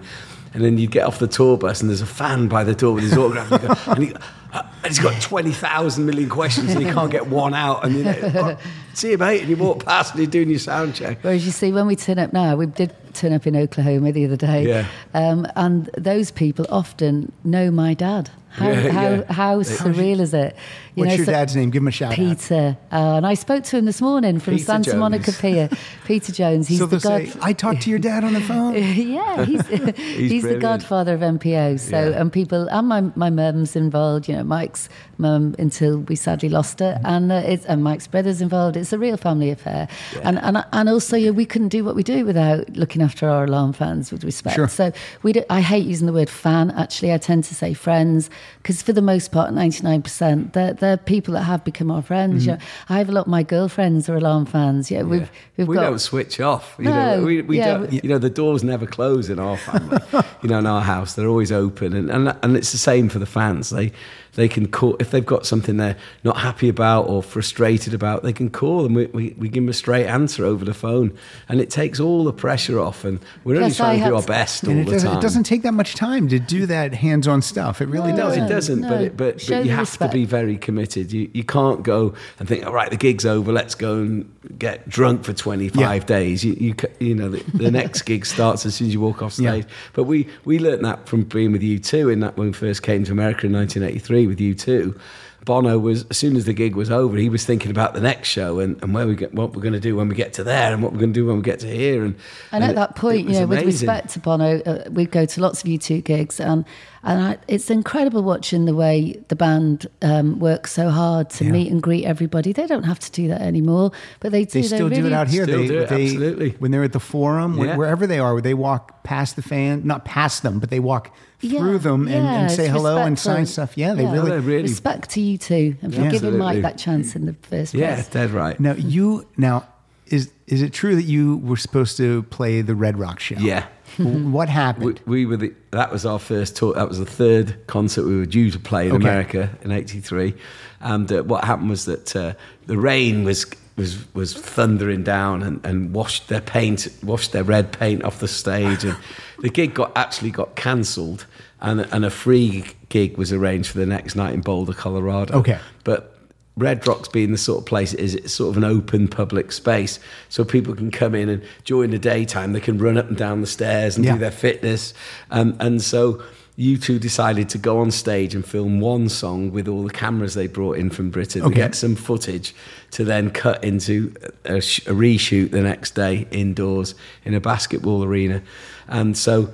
And then you'd get off the tour bus and there's a fan by the door with his autograph, and, go, and, he, uh, and he's got 20,000 million questions and he can't get one out. And you know, "Oh, see you, mate. And you walk past and you're doing your sound check. Whereas you see, when we turn up now, we did turn up in Oklahoma the other day, Yeah. um, and those people often know my dad. How, Yeah, how, yeah. how surreal is it? You What's know, your so- dad's name? Give him a shout out. Peter. Uh, and I spoke to him this morning from Peter Santa Jones. Monica Pier. Peter Jones. He's so the god. say, I talked to your dad on the phone. yeah, he's, he's, the godfather of MPO. So, Yeah. and people, and my my mum's involved. You know, Mike's mum until we sadly lost her, and uh, it's and Mike's brother's involved. It's a real family affair, and and and also yeah, we couldn't do what we do without looking after our alarm fans with respect. Sure. So we do, I hate using the word fan. Actually, I tend to say friends because for the most part, ninety nine percent, they're they're people that have become our friends. Mm-hmm. You know, I have a lot of my girlfriends are alarm fans. Yeah, we've we've we got. don't switch off. You No, know, we, we yeah, don't, we- you know, the doors never close in our family. you know, in our house, they're always open, and, and and it's the same for the fans. They they can call if they've got something they're not happy about or frustrated about. They can call and we, we, we give them a straight answer over the phone, and it takes all the pressure off. And we're yes, only trying I to do our best all the time. It doesn't take that much time to do that hands-on stuff. It really no, doesn't. It doesn't. No, but it, but, but you have respect. to be very committed. You you can't go and think, all right, the gig's over. Let's go and get drunk for twenty five yeah. days. You, you you know the, the next gig starts as soon as you walk off stage. Yeah. But we we learned that from being with U2 in that when we first came to America in 1983 agree with you too. Bono was as soon as the gig was over, he was thinking about the next show and, and where we get, what we're going to do when we get to there and what we're going to do when we get to here. And, and, and at that point, you know, amazing. with respect to Bono, uh, we'd go to lots of U2 gigs and and I, it's incredible watching the way the band um, works so hard to yeah. meet and greet everybody. They don't have to do that anymore, but they do. They still really do it out here. They, it, they, absolutely. When they're at the forum, yeah. wherever they are, they walk past the fan, not past them, but they walk through Yeah, them and, yeah, and say it's hello and sign stuff. Yeah, they Yeah. really. They're really respect to U2, and for Yeah. giving Absolutely. Mike that chance in the first place. yeah, place. dead right. Now you now is is it true that you were supposed to play the Red Rock show? Yeah. what happened? We, we were the, that was our first tour. That was the third concert we were due to play in Okay. America in '83. And uh, what happened was that uh, the rain was was was thundering down and, and washed their paint, washed their red paint off the stage, and the gig got actually got cancelled, and and a free gig was arranged for the next night in Boulder, Colorado. Okay. but Red Rocks being the sort of place it is, it's sort of an open public space, so people can come in and during the daytime they can run up and down the stairs and Yeah. do their fitness, and and so U2 decided to go on stage and film one song with all the cameras they brought in from Britain to Okay. get some footage to then cut into a, a reshoot the next day indoors in a basketball arena, and so.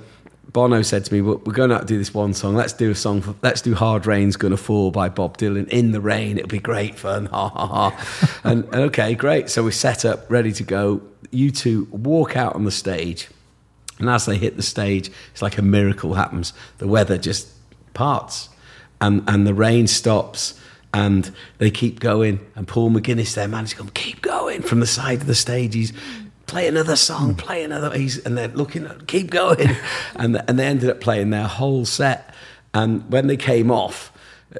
Bono said to me, well, "We're going to do this one song. Let's do a song. For, let's do Hard Rain's Gonna Fall by Bob Dylan in the rain. It'll be great fun." Ha ha ha. and, and okay, great. So we set up, ready to go. U2 walk out on the stage, and as they hit the stage, it's like a miracle happens. The weather just parts, and and the rain stops. And they keep going, and Paul McGuinness, their manager, come keep going from the side of the stage. He's play another song, play another. He's, and they're looking, at, keep going, and and they ended up playing their whole set. And when they came off,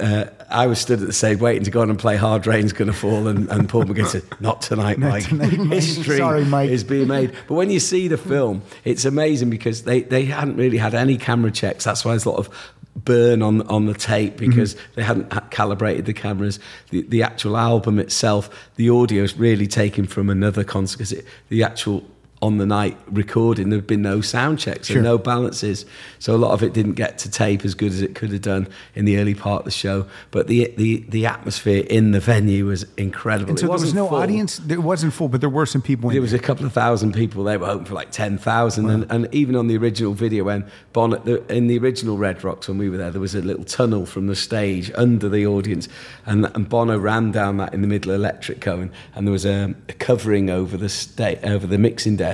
uh, I was stood at the stage waiting to go on and play Hard Rain's Gonna Fall, and, and Paul McGuinness said, "Not tonight, Not Mike. tonight, Mike. History Sorry, Mike." is being made." But when you see the film, it's amazing because they they hadn't really had any camera checks. That's why there's a lot of burn on on the tape mm-hmm. because they hadn't calibrated the cameras. The the actual album itself, the audio is really taken from another concert because the actual on the night recording there had been no sound checks Sure. and no balances so a lot of it didn't get to tape as good as it could have done in the early part of the show but the the, the atmosphere in the venue was incredible and so It there was no full. audience. There wasn't full, but there were some people. In There was a couple of thousand people. They were hoping for like ten thousand, and, and even on the original video, when Bonnet the, in the original Red Rocks when we were there, there was a little tunnel from the stage under the audience, and, and Bono ran down that in the middle of Electric Co., and there was a, a covering over the sta- over the mixing desk,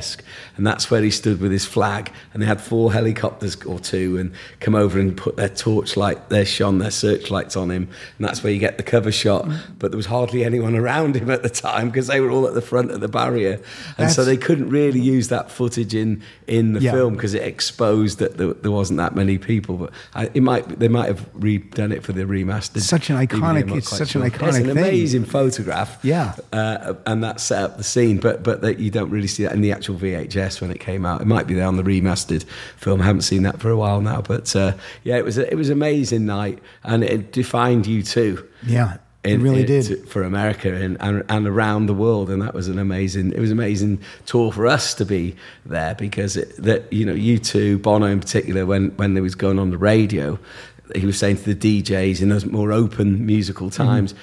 and that's where he stood with his flag, and they had four helicopters or two, and come over and put their torchlight, their shone their searchlights on him, and that's where you get the cover shot. But there was hardly anyone around him at the time because they were all at the front of the barrier, and so they couldn't really use that footage in in the Yeah. film because it exposed that there, there wasn't that many people. But I, it might they might have redone it for the remastered. Such an iconic- it's such an iconic, It's an thing. amazing photograph. Yeah. uh, and that set up the scene. But but that you don't really see that in the actual VHS when it came out. It might be there on the remastered film. I haven't seen that for a while now. But uh, yeah, it was a, it was an amazing night, and it defined U2 Yeah, it really did. for America and, and and around the world, and that was an amazing. It was an amazing tour for us to be there because it, that you know U2 Bono in particular when when they was going on the radio, he was saying to the DJs in those more open musical Mm-hmm. times.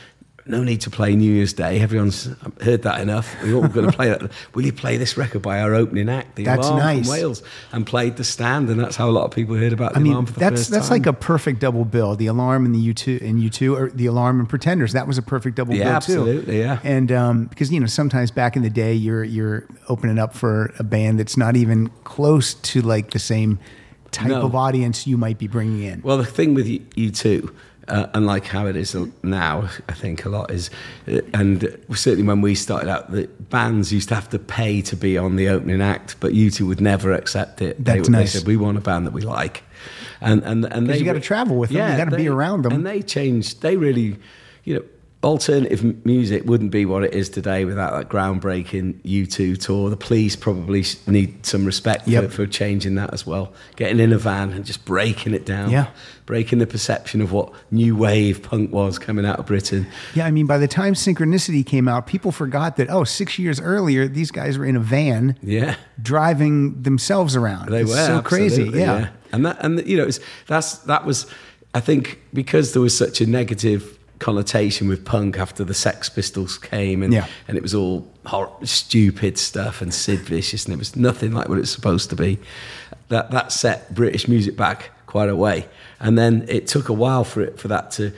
No need to play New Year's Day. Everyone's heard that enough. We're all going to play that. Will you play this record by our opening act, The That's Alarm nice. from Wales, and played The Stand, and that's how a lot of people heard about I The mean, Alarm for the that's first that's time. like a perfect double bill. The alarm and the U two and U two, or the alarm and Pretenders. That was a perfect double Yeah, bill absolutely, too. yeah. And um, because you know sometimes back in the day, you're you're opening up for a band that's not even close to like the same type No. of audience you might be bringing in. Well, the thing with U2, uh, unlike how it is now, I think a lot is, uh, and certainly when we started out, the bands used to have to pay to be on the opening act, but U2 would never accept it. They, That's they nice. said we want a band that we like, and and and they you gotta travel with them, Yeah, you gotta be around them. and they changed. They really, you know. Alternative music wouldn't be what it is today without that groundbreaking U2 tour. The police probably need some respect Yep. for, for changing that as well. Getting in a van and just breaking it down. Yeah. Breaking the perception of what new wave punk was coming out of Britain. Yeah, I mean, by the time Synchronicity came out, people forgot that, oh, six years earlier, these guys were in a van Yeah. driving themselves around. They it's were so crazy. absolutely, Yeah. and that and you know it's, that's that was I think because there was such a negative connotation with punk after the Sex Pistols came and Yeah. and it was all hor- stupid stuff and Sid Vicious and it was nothing like what it's supposed to be. That that set British music back quite a way, and then it took a while for it for that to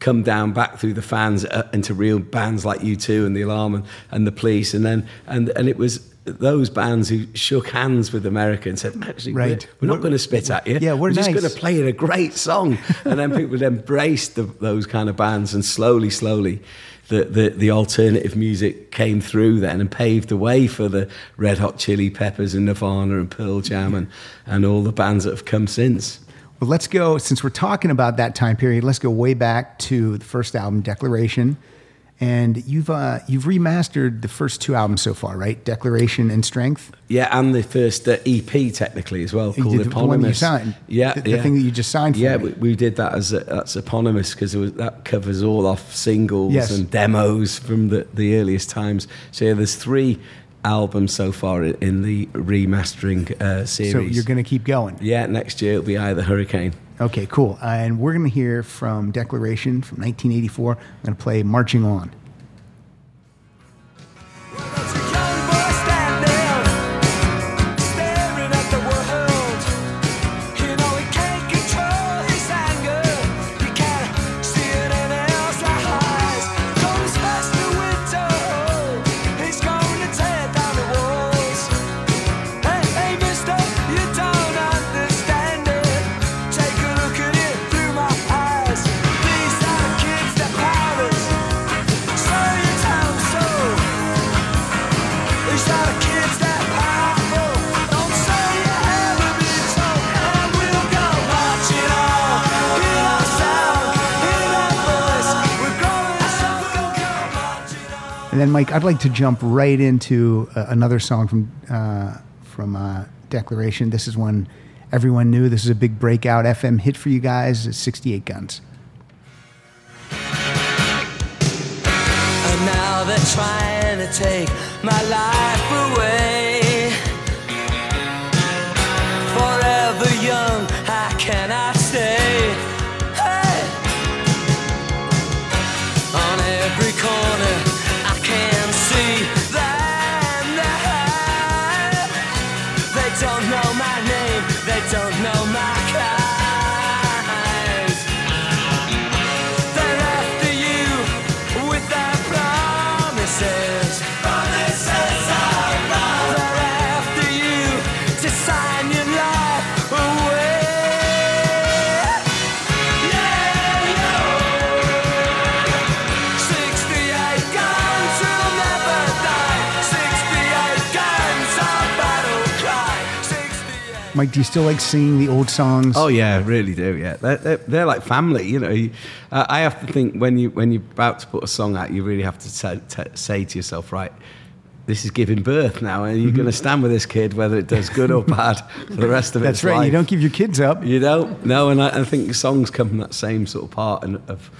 come down back through the fans uh, into real bands like U2 and the Alarm and, and the Police, and then and and it was those bands who shook hands with America and said, actually, Right. we're, we're not going to spit at you. Yeah, we're just nice." going to play you a great song. and then people embraced the, those kind of bands, and slowly, slowly, the, the, the alternative music came through then and paved the way for the Red Hot Chili Peppers and Nirvana and Pearl Jam and, and all the bands that have come since. Well, let's go, since we're talking about that time period, let's go way back to the first album, Declaration. And you've uh, you've remastered the first two albums so far, right? Declaration and Strength. Yeah, and the first uh, EP technically as well, called the one that you Eponymous. signed. Yeah, The- the yeah. thing that you just signed for Yeah, we, we did that as a, that's eponymous because that covers all off singles Yes. and demos from the, the earliest times. So yeah, there's three albums so far in the remastering uh, series. So you're going to keep going. yeah, next year it'll be either Hurricane. Okay, cool. Uh, and we're going to hear from Declaration from 1984. I'm going to play Marching On. I'd like to jump right into uh, another song from uh, from uh, Declaration. This is one everyone knew. This is a big breakout FM hit for you guys. It's 68 Guns. And now they're trying to take my life away. Forever young, I 68 Mike, do you still like singing the old songs? Oh yeah, I really do. Yeah, they're, they're, they're like family. You know, You- uh, I have to think when you when you're about to put a song out, you really have to say, t- say to yourself, right, this is giving birth now, and you're Mm-hmm. going to stand with this kid whether it does good or bad for the rest of That's its That's right. life. You don't give your kids up. You don't. No, and I, I think songs come from that same sort of part and of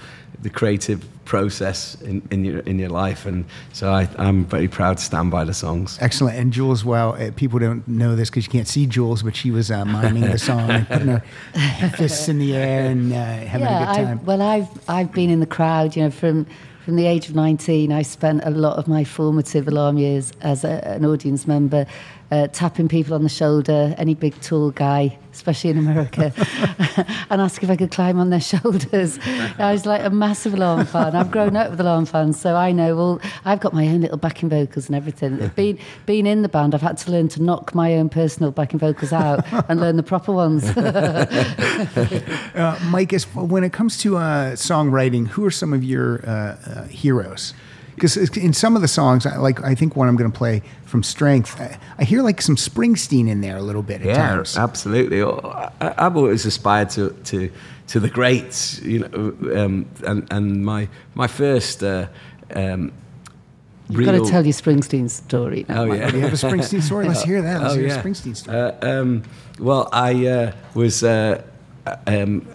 the creative process in, in your in your life, and so I, I'm very proud to stand by the songs. Excellent. And Jules, well, uh, people don't know this because you can't see Jules, but she was uh, miming the song and putting her fists in the air and uh, having a good I, time. well, I've I've been in the crowd. You know, from from the age of nineteen, I spent a lot of my formative alarm years as a, an audience member, uh, tapping people on the shoulder, any big tall guy, especially in America, and ask if I could climb on their shoulders. I was like a massive alarm fan. I've grown up with alarm fans, so I know. Well, I've got my own little backing vocals and everything. Being being in the band, I've had to learn to knock my own personal backing vocals out and learn the proper ones. Uh, Mike, when it comes to uh, songwriting, who are some of your uh, uh, heroes? Because in some of the songs, I- like I think one I'm going to play from Strength, I, I hear like some Springsteen in there a little bit at Yeah, times. absolutely. I, I- I've always aspired to, to, to the greats, you know, um, and, and my, my first uh, um, You've got to tell your Springsteen story now. Oh, Mike. yeah. Do you have a Springsteen story? Let's hear that. Let's Oh, hear yeah. a Springsteen story. Uh, um, well, I uh, was uh, um,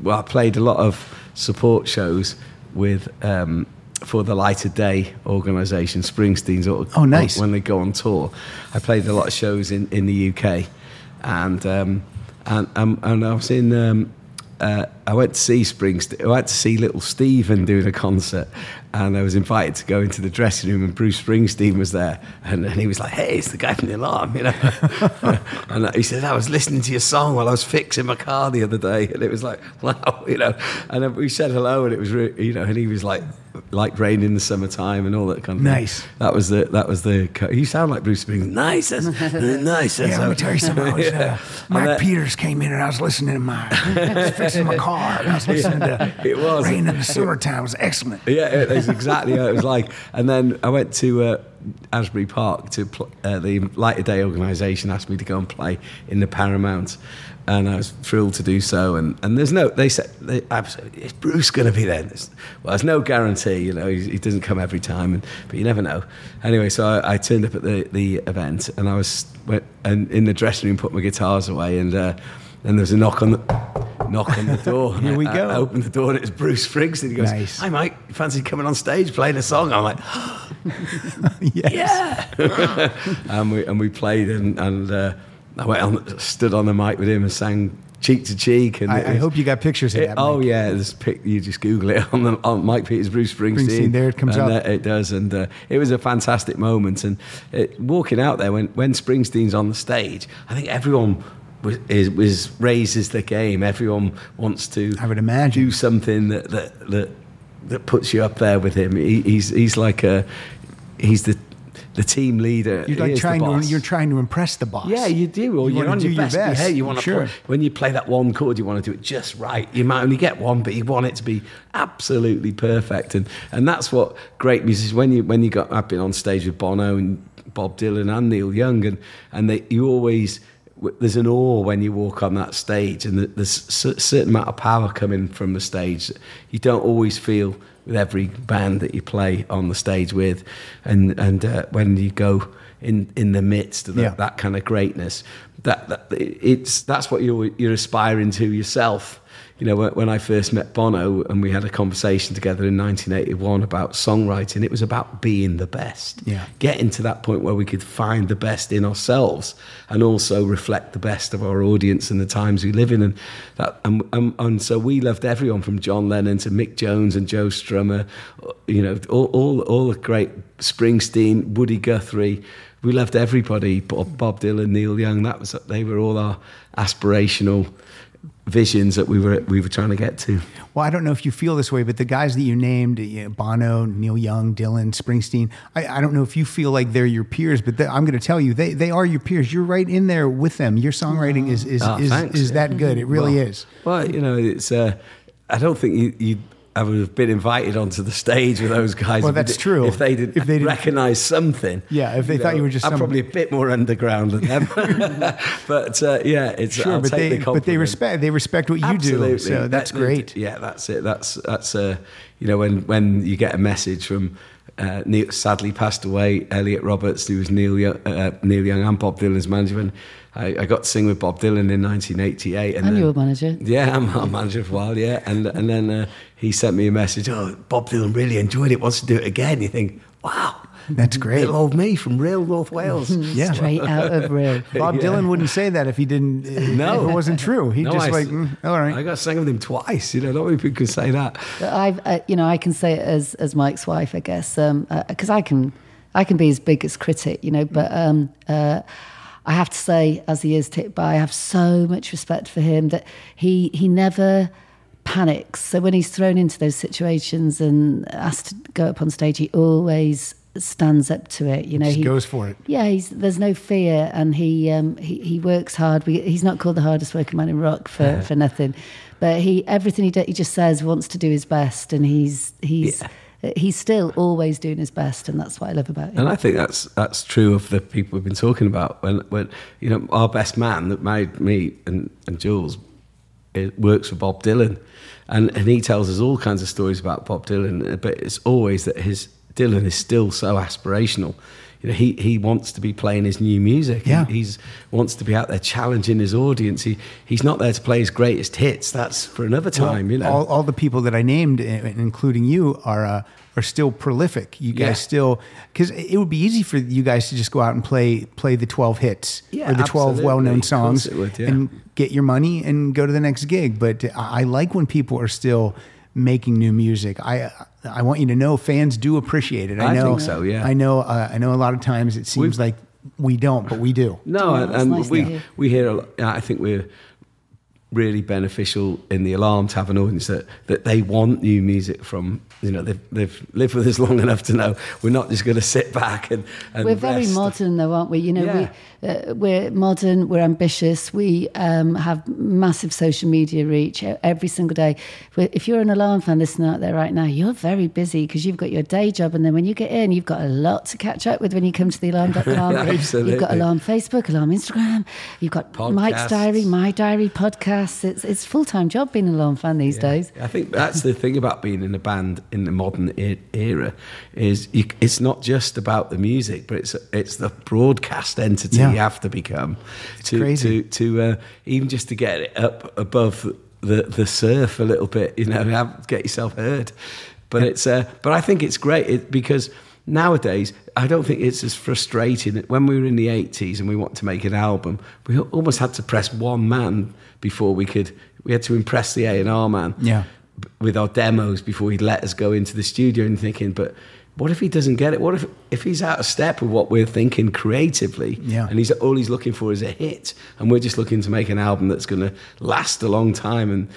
well. I played a lot of support shows with um, for the Light of Day organisation, Springsteen's. Oh, nice. When they go on tour, I played a lot of shows in, in the UK, and um, and um, and I was in. Um, uh, I went to see Springsteen. I went to see Little Steven doing a concert, and I was invited to go into the dressing room, and Bruce Springsteen was there, and, and he was like, "Hey, it's the guy from the Alarm," you know. and he said, "I was listening to your song while I was fixing my car the other day," and it was like, "Wow," you know. And we said hello, and it was, re- you know, and he was like, "Like rain in the summertime," and all that kind of thing. Nice. That was the that was the. co- You sound like Bruce Springsteen. Nice, that's, nice. Yeah, let me tell you something. Was, uh, Yeah. Mike that- Peters came in and I was listening to my, I was fixing my car. And I was listening to It was. Rain in the Summertime. It was excellent. Yeah, it- that's exactly how it was like. And then I went to uh, Asbury Park to pl- uh, the Light of Day organisation asked me to go and play in the Paramount, and I was thrilled to do so. And, and there's no, they said, they, absolutely, is Bruce going to be there? There's, well, there's no guarantee, you know, he, he doesn't come every time, and, but you never know. Anyway, so I, I turned up at the, the event, and I was went, and in the dressing room, put my guitars away, and uh, then there was a knock on the knock on the door. Here we I- go. I opened the door and it's Bruce Springsteen. He goes, Nice. "Hi, Mike. You fancy coming on stage playing a song?" I'm like, Yes. "Yeah." and we and we played and and uh, I went on, stood on the mic with him and sang cheek to cheek. And I, I hope you got pictures of it- that. oh Mike. yeah, this pic, you just Google it on the on Mike Peters Bruce Springsteen. Springsteen, there it comes and up. uh, it does, and uh, it was a fantastic moment. And it, walking out there when when Springsteen's on the stage, I think everyone. Was, is, raises the game. Everyone wants to. I would imagine. do something that that that, that puts you up there with him. He, he's he's like a he's the the team leader. You're like trying to you're trying to impress the boss. Yeah, you do. Or You you are wanna on do your your best, best. behaviour. You want to Sure. play, when you play that one chord, you want to do it just right. You might only get one, but you want it to be absolutely perfect. And and that's what great music is. When you when you got I've been on stage with Bono and Bob Dylan and Neil Young, and and they you always there's an awe when you walk on that stage, and there's a certain amount of power coming from the stage that you don't always feel with every band that you play on the stage with, and and uh, when you go in in the midst of the, Yeah. that kind of greatness, that, that it's that's what you're you're aspiring to yourself. You know, when, I first met Bono and we had a conversation together in 1981 about songwriting, it was about being the best. Yeah. Getting to that point where we could find the best in ourselves and also reflect the best of our audience and the times we live in. And that, and, and, and so we loved everyone from John Lennon to Mick Jones and Joe Strummer, you know, all, all, all the great Springsteen, Woody Guthrie. We loved everybody. Bob, Bob Dylan, Neil Young. That was they were all our aspirational visions that we were we were trying to get to. Well, I don't know if you feel this way, but the guys that you named, you know, Bono, Neil Young, Dylan, Springsteen, I, I don't know if you feel like they're your peers, but I'm going to tell you, they, they are your peers. You're right in there with them. Your songwriting is is, Ah, is, thanks. is that good. It really well, is. Well, you know, it's. Uh, I don't think you. you I would have been invited onto the stage with those guys. Well, if that's did- true. If they did, If they didn't- recognise something. Yeah, if they thought you were just I'm some- probably a bit more underground than them. but uh, yeah, it's. Sure, I'll but they the but they respect they respect what you Absolutely. do. So that's that- great. Yeah, that's it. That's that's uh, you know when when you get a message from uh, Neil, sadly passed away Elliot Roberts, who was Neil Young, uh, Neil Young and Bob Dylan's manager. When I, I got to sing with Bob Dylan in 1988, and And then- you were manager. Yeah, I'm a manager for a while. Yeah, and and then uh, he sent me a message. Oh, Bob Dylan really enjoyed it. Wants to do it again. You think, wow, That's great. Little old me from Rhyl North Wales. Yeah. Straight out of Rhyl. Bob Yeah. Dylan wouldn't say that if he didn't. No. if it wasn't true. He'd No, just I- like, mm, all right. I got to sing with him twice. You know, not many people can say that. I've, uh, you know, I can say it as as Mike's wife, I guess, because I can, I can be his biggest critic, you know. But um, uh, I have to say, as the years tick by, I have so much respect for him that he he never panics. So when he's thrown into those situations and asked to go up on stage, he always stands up to it. You know, Just he goes for it. Yeah, he's, there's no fear, and he um, he, he works hard. We, he's not called the hardest working man in rock for, for nothing, but he everything he do, he just says wants to do his best, and he's he's Yeah. uh, he's still always doing his best, and that's what I love about him. And I think that's that's true of the people we've been talking about. When when you know our best man that married me and and Jules, it works for Bob Dylan, and and he tells us all kinds of stories about Bob Dylan. But it's always that his Dylan is still so aspirational. You know, he, he wants to be playing his new music. Yeah. He he's, wants to be out there challenging his audience. He, he's not there to play his greatest hits. That's for another time, you know. all, all the people that I named, including you, are uh, are still prolific. You guys Yeah. still because it would be easy for you guys to just go out and play play the twelve hits Yeah, or the twelve well known songs would, yeah. and get your money and go to the next gig. But I, I like when people are still making new music. I I want you to know fans do appreciate it. I, I know think so, yeah. I know. Uh, I know. A lot of times it seems like we don't, but we do. No, Oh, and, and nice we hear. we hear. A lot, I think we're really beneficial in the alarm to have an audience that, that they want new music from. You know, they've, they've lived with us long enough to know we're not just going to sit back and. and we're very rest. modern, though, aren't we? You know, Yeah. Uh, we're modern, we're ambitious, we um, have massive social media reach every single day. if you're an alarm fan listening out there right now, you're very busy because you've got your day job, and then when you get in, you've got a lot to catch up with when you come to the alarm.com. Absolutely. You've got alarm Facebook, alarm Instagram, you've got Mike's diary, my diary, podcasts. It's it's full time job being an alarm fan these days. I think that's the thing about being in a band in the modern era is you, it's not just about the music, but it's it's the broadcast entity Yeah. you have to become to crazy. to to uh, even just to get it up above the the surf a little bit. You know, have, get yourself heard. But it's uh, but I think it's great it, because. Nowadays, I don't think it's as frustrating. When we were in the 80s and we wanted to make an album, we almost had to press one man before we could. We had to impress the A&R man Yeah. with our demos before he'd let us go into the studio and thinking, but what if he doesn't get it? What if if he's out of step with what we're thinking creatively? Yeah. And he's all he's looking for is a hit, and we're just looking to make an album that's going to last a long time and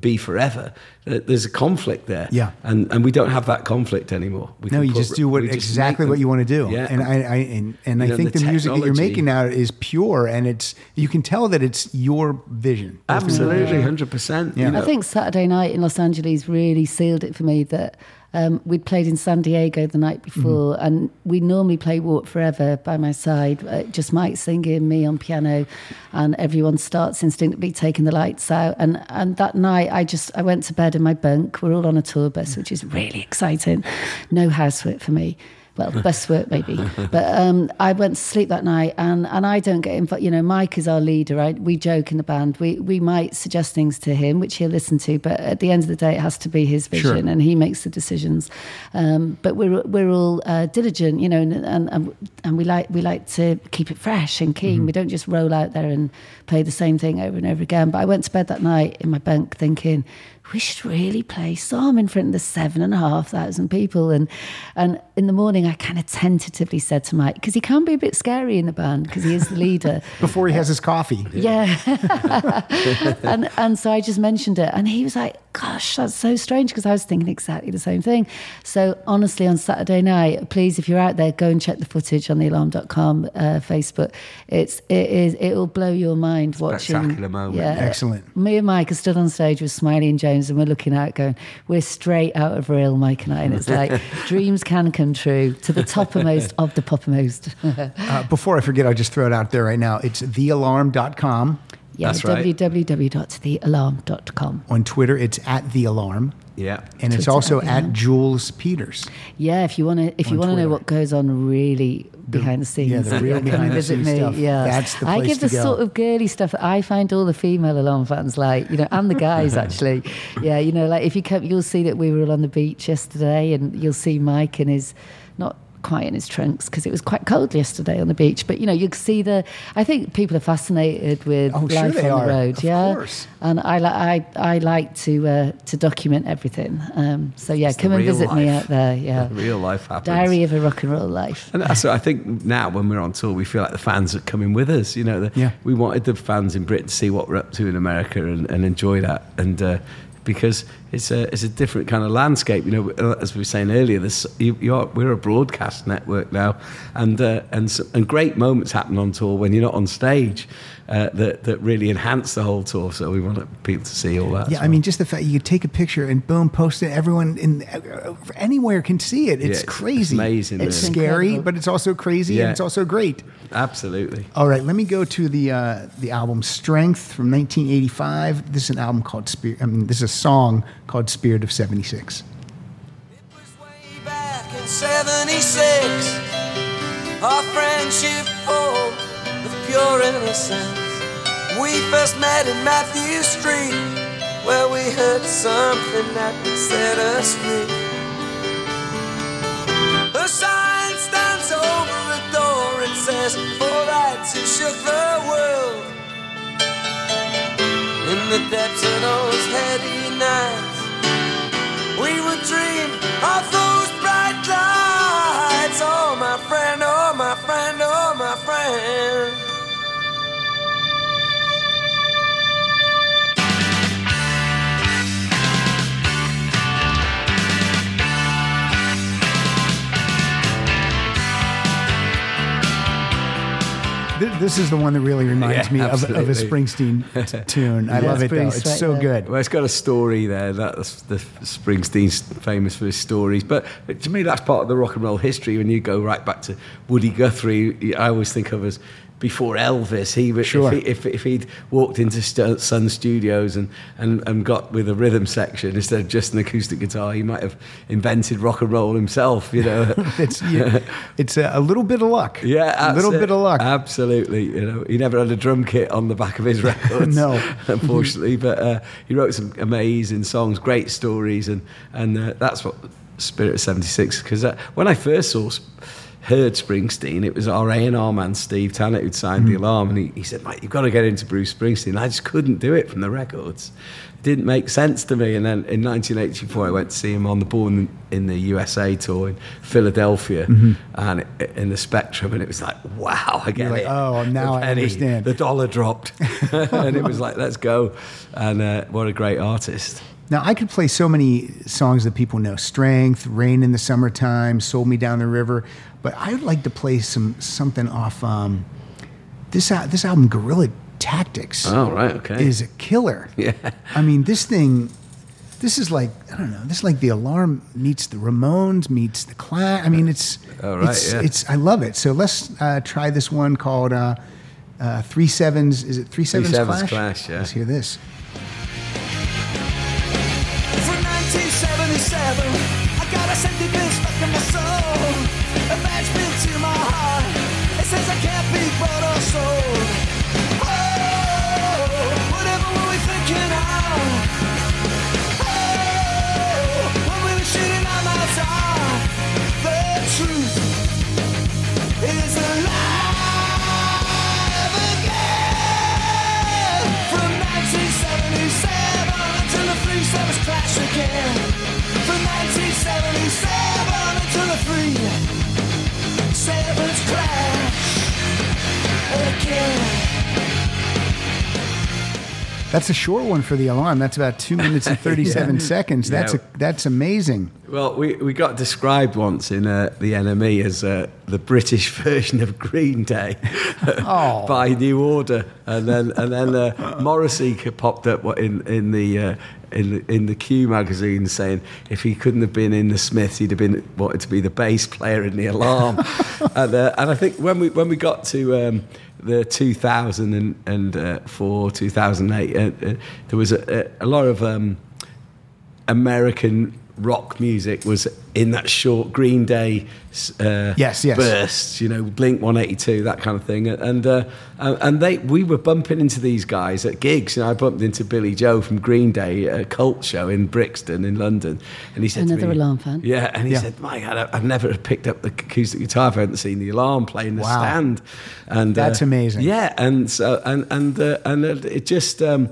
be forever. There's a conflict there. Yeah. And and we don't have that conflict anymore. We No, can you put- just do what exactly make what you want to do. Yeah. And I, I and, and I know, think the, the music that you're making now is pure and it's you can tell that it's your vision. Absolutely, hundred percent. Yeah. You know, I think Saturday night in Los Angeles really sealed it for me that um, we'd played in San Diego the night before, and we normally play Walk Forever by my side, uh, just Mike singing, me on piano, and everyone starts instinctively taking the lights out. And and that night, I just I went to bed in my bunk. We're all on a tour bus, which is really exciting. No housework for me. Well, bus work maybe, but um, I went to sleep that night, and, and I don't get involved. You know, Mike is our leader. Right? We joke in the band. We we might suggest things to him, which he'll listen to, but at the end of the day, it has to be his Sure. vision, and he makes the decisions. Um, but we're we're all uh, diligent, you know, and, and and and we like we like to keep it fresh and keen. We don't just roll out there and play the same thing over and over again. But I went to bed that night in my bunk thinking. We should really play some in front of the seven and a half thousand people, and and in the morning I kind of tentatively said to Mike because he can be a bit scary in the band because he is the leader. Before he has his coffee. Yeah. and and so I just mentioned it and he was like, gosh, that's so strange because I was thinking exactly the same thing. So honestly, on Saturday night, please, if you're out there, go and check the footage on the alarm.com uh, Facebook. It's, it is, it will blow your mind watching. Spectacular moment. Yeah. Excellent. Me and Mike are stood on stage with Smiley and Jones and we're looking out going, we're straight out of Rhyl, Mike and I. And it's like, dreams can come true to the toppermost of the poppermost. Uh, before I forget, I'll just throw it out there right now. It's thealarm.com. yeah, That's right. www.thealarm.com. On Twitter, it's at the alarm. Yeah. And it's Twitter also at The at Jules Peters. Yeah, if you want to, if you want to know what goes on really behind the scenes, yeah, the real come behind and the visit scenes me. stuff. Yeah, That's the I place give the go. sort of girly stuff that I find all the female alarm fans like, you know, and the guys actually. Yeah, you know, like if you come, you'll see that we were all on the beach yesterday, and you'll see Mike and his not quite in his trunks because it was quite cold yesterday on the beach. But you know, you can see the. I think people are fascinated with Oh, life they on are. the road. Of yeah, course. and I like I I like to uh, to document everything. Um, so yeah, It's come and real visit me out there. Yeah, The real life happens. Diary of a rock and roll life. And that's what I think now when we're on tour, we feel like the fans are coming with us. You know, the, Yeah. we wanted the fans in Britain to see what we're up to in America and, and enjoy that. And uh, because it's a it's a different kind of landscape. You know, as we were saying earlier, this you are, we're a broadcast network now, and uh, and and great moments happen on tour when you're not on stage. Uh, that that really enhance the whole tour. So we want people to see all that. Yeah, as I mean, just the fact you could take a picture and boom, post it. Everyone in uh, anywhere can see it. It's Yeah, it's crazy. amazing, It's really. scary, but it's also crazy Yeah. and it's also great. absolutely. All right, let me go to the uh, the album Strength from 1985. This is an album called Spirit. I mean, this is a song called Spirit of '76. It was way back in 76. Our friendship formed with pure innocence. We first met in Matthew Street, where we heard something that would set us free. A sign stands over a door, it says, For rights, it shook the world. In the depths of those heady nights, we would dream of those This is the one that really reminds Yeah, me of, of a. Springsteen t- tune. I Yeah, love it though. Bruce It's right so there. good. Well, it's got a story there. That's the Springsteen's famous for his stories. But to me, that's part of the rock and roll history. When you go right back to Woody Guthrie, I always think of as before Elvis. He, would- Sure. if, he, he'd walked into St- Sun Studios and, and, and got with a rhythm section instead of just an acoustic guitar, he might have invented rock and roll himself. You know. It's you, it's a, a little bit of luck. Yeah, a little bit of luck. Absolutely, you know, he never had a drum kit on the back of his records. No. unfortunately, but uh, he wrote some amazing songs, great stories, and and uh, that's what Spirit of '76. Because uh, when I first saw. Heard Springsteen, it was our A&R man Steve Tanner who'd signed the alarm, and he, he said, "Mate, you've got to get into Bruce Springsteen." I just couldn't do it from the records; it didn't make sense to me. And then in 1984, I went to see him on the Born in the USA tour in Philadelphia, and it, in the Spectrum, and it was like, "Wow, I get You're like, it." "Oh, now The I understand." The dollar dropped, and it was like, "Let's go!" And uh, what a great artist! Now I could play so many songs that people know: "Strength," "Rain in the Summertime," "Sold Me Down the River." But I would like to play some something off um, this al- this album, "Guerrilla Tactics." Oh, right, okay. is a killer. Yeah. I mean, this thing. This is like I don't know. This is like the Alarm meets the Ramones meets the Clash. I mean, it's Oh, right, it's, yeah. it's I love it. So let's uh, try this one called uh, uh, Three Sevens. Is it Three Sevens, Sevens Clash? Clash, yeah. Let's hear this. From 1977 until the three sevens That's a short one for the alarm. That's about two minutes and thirty-seven seconds. That's Yeah. a, that's amazing. Well, we, we got described once in uh, the NME as uh, the British version of Green Day Oh. by New Order, and then and then uh, Morrissey popped up in in the. Uh, in the, in the Q magazine, saying if he couldn't have been in the Smiths, he'd have been wanted to be the bass player in the Alarm, and uh, and I think when we when we got to um, the 2004 2008, uh, uh, there was a, a, a lot of um, American rock music was in that short Green Day uh, Yes, yes. burst, you know, Blink 182, that kind of thing, and uh, and they we were bumping into these guys at gigs. You know, I bumped into Billie Joe from Green Day at a cult show in Brixton in London, and he said to Another me- Alarm fan. Yeah, and he Yeah. said, "Mike, I'd, I've never picked up the acoustic guitar if I hadn't seen the Alarm playing the Wow. stand." And That's uh, amazing. Yeah, and so and and uh, and uh, it just um,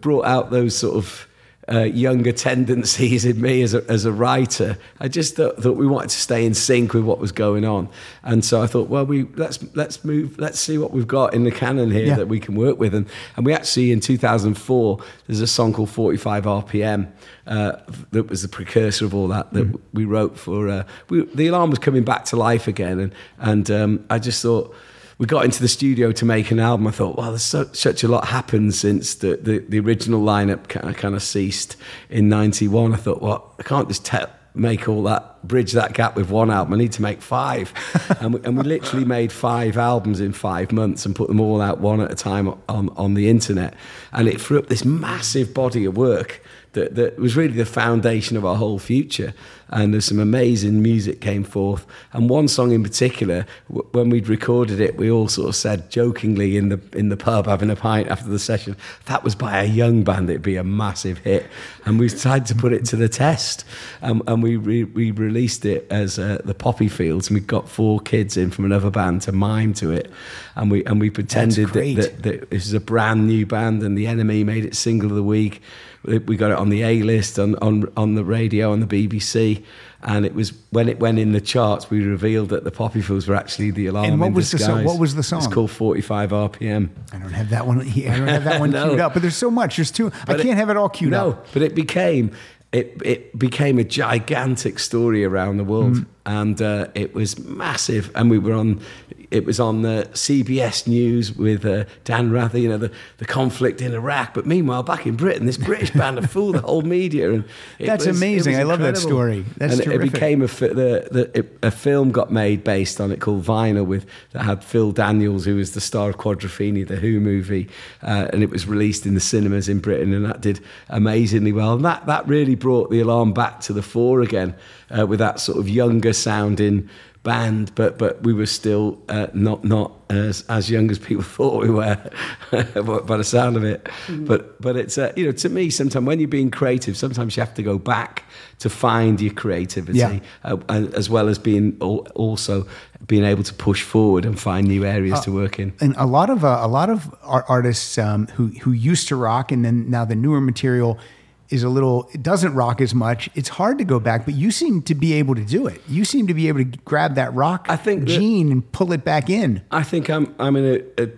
brought out those sort of uh, younger tendencies in me as a, as a writer. I just thought, thought we wanted to stay in sync with what was going on, and so I thought, well, we let's let's move, let's see what we've got in the canon here Yeah. that we can work with, and and we actually in 2004 there's a song called 45 RPM uh, that was the precursor of all that that we wrote for. Uh, we, the alarm was coming back to life again, and and um, I just thought we got into the studio to make an album. I thought, well, there's so, such a lot happened since the, the, the original lineup kind kind of ceased in '91. I thought, well, I can't just make all that bridge that gap with one album. I need to make five, and, we, and we literally made five albums in five months and put them all out one at a time on on the internet, and it threw up this massive body of work that, that was really the foundation of our whole future. And there's some amazing music came forth. And one song in particular, w- when we'd recorded it, we all sort of said jokingly in the in the pub having a pint after the session, that was by a young band, it'd be a massive hit. And we decided to put it to the test. Um, and we re- we released it as uh, the Poppy Fields, and we got four kids in from another band to mime to it. And we and we pretended that, that, that this is a brand new band, and the NME made it single of the week. We got it on the A list, on, on on the radio, on the BBC, and it was when it went in the charts. We revealed that the Poppy Fields were actually the alarm. And what was the song- what was the song? It's called Forty Five RPM. I don't have that one. I don't have that one No. queued up. But there's so much. There's too. I can't have it all queued no, up. No, but it became it it became a gigantic story around the world, Mm. And uh, it was massive. And we were on. It was on the CBS News with uh, Dan Rather, you know, the, the conflict in Iraq. But meanwhile, back in Britain, this British band had fooled the whole media. And That's was- amazing. I love that story. That's and it- terrific. it became a the, the it, a film got made based on it called Vinyl with that had Phil Daniels who was the star of Quadrophenia, the Who movie, uh, and it was released in the cinemas in Britain, and that did amazingly well. And that that really brought the alarm back to the fore again uh, with that sort of younger sounding band, but but we were still uh, not not as as young as people thought we were by the sound of it. But but it's uh, you know to me sometimes when you're being creative, sometimes you have to go back to find your creativity, Yeah. uh, as well as being also being able to push forward and find new areas to work in. and a lot of uh, a lot of artists um, who who used to rock and then now the newer material is a little it doesn't rock as much. It's hard to go back, but you seem to be able to do it. You seem to be able to grab that rock I think that- gene and pull it back in. I think I'm I'm in a, a,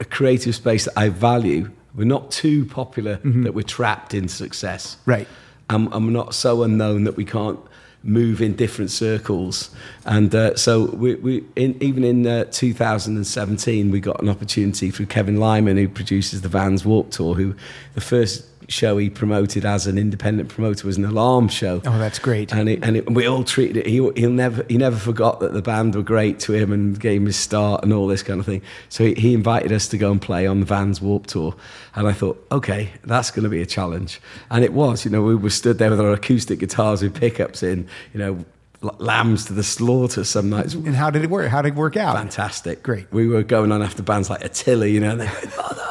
a creative space that I value. We're not too popular that we're trapped in success. Right. I'm, I'm not so unknown that we can't move in different circles. And uh, so we, we in, even in uh, 2017, we got an opportunity through Kevin Lyman, who produces the Vans Warp Tour, who the first show he promoted as an independent promoter was an alarm show. Oh, that's great. And, it, and it, we all treated it. He, he'll never, he never forgot that the band were great to him and gave him his start and all this kind of thing. So he, he invited us to go and play on the Vans Warp Tour. And I thought, okay, that's going to be a challenge. And it was. You know, we were stood there with our acoustic guitars with pickups in, you know, lambs to the slaughter some nights. And how did it work? How did it work out? Fantastic. Great. We were going on after bands like Attila, you know, and they went, know, "Well,"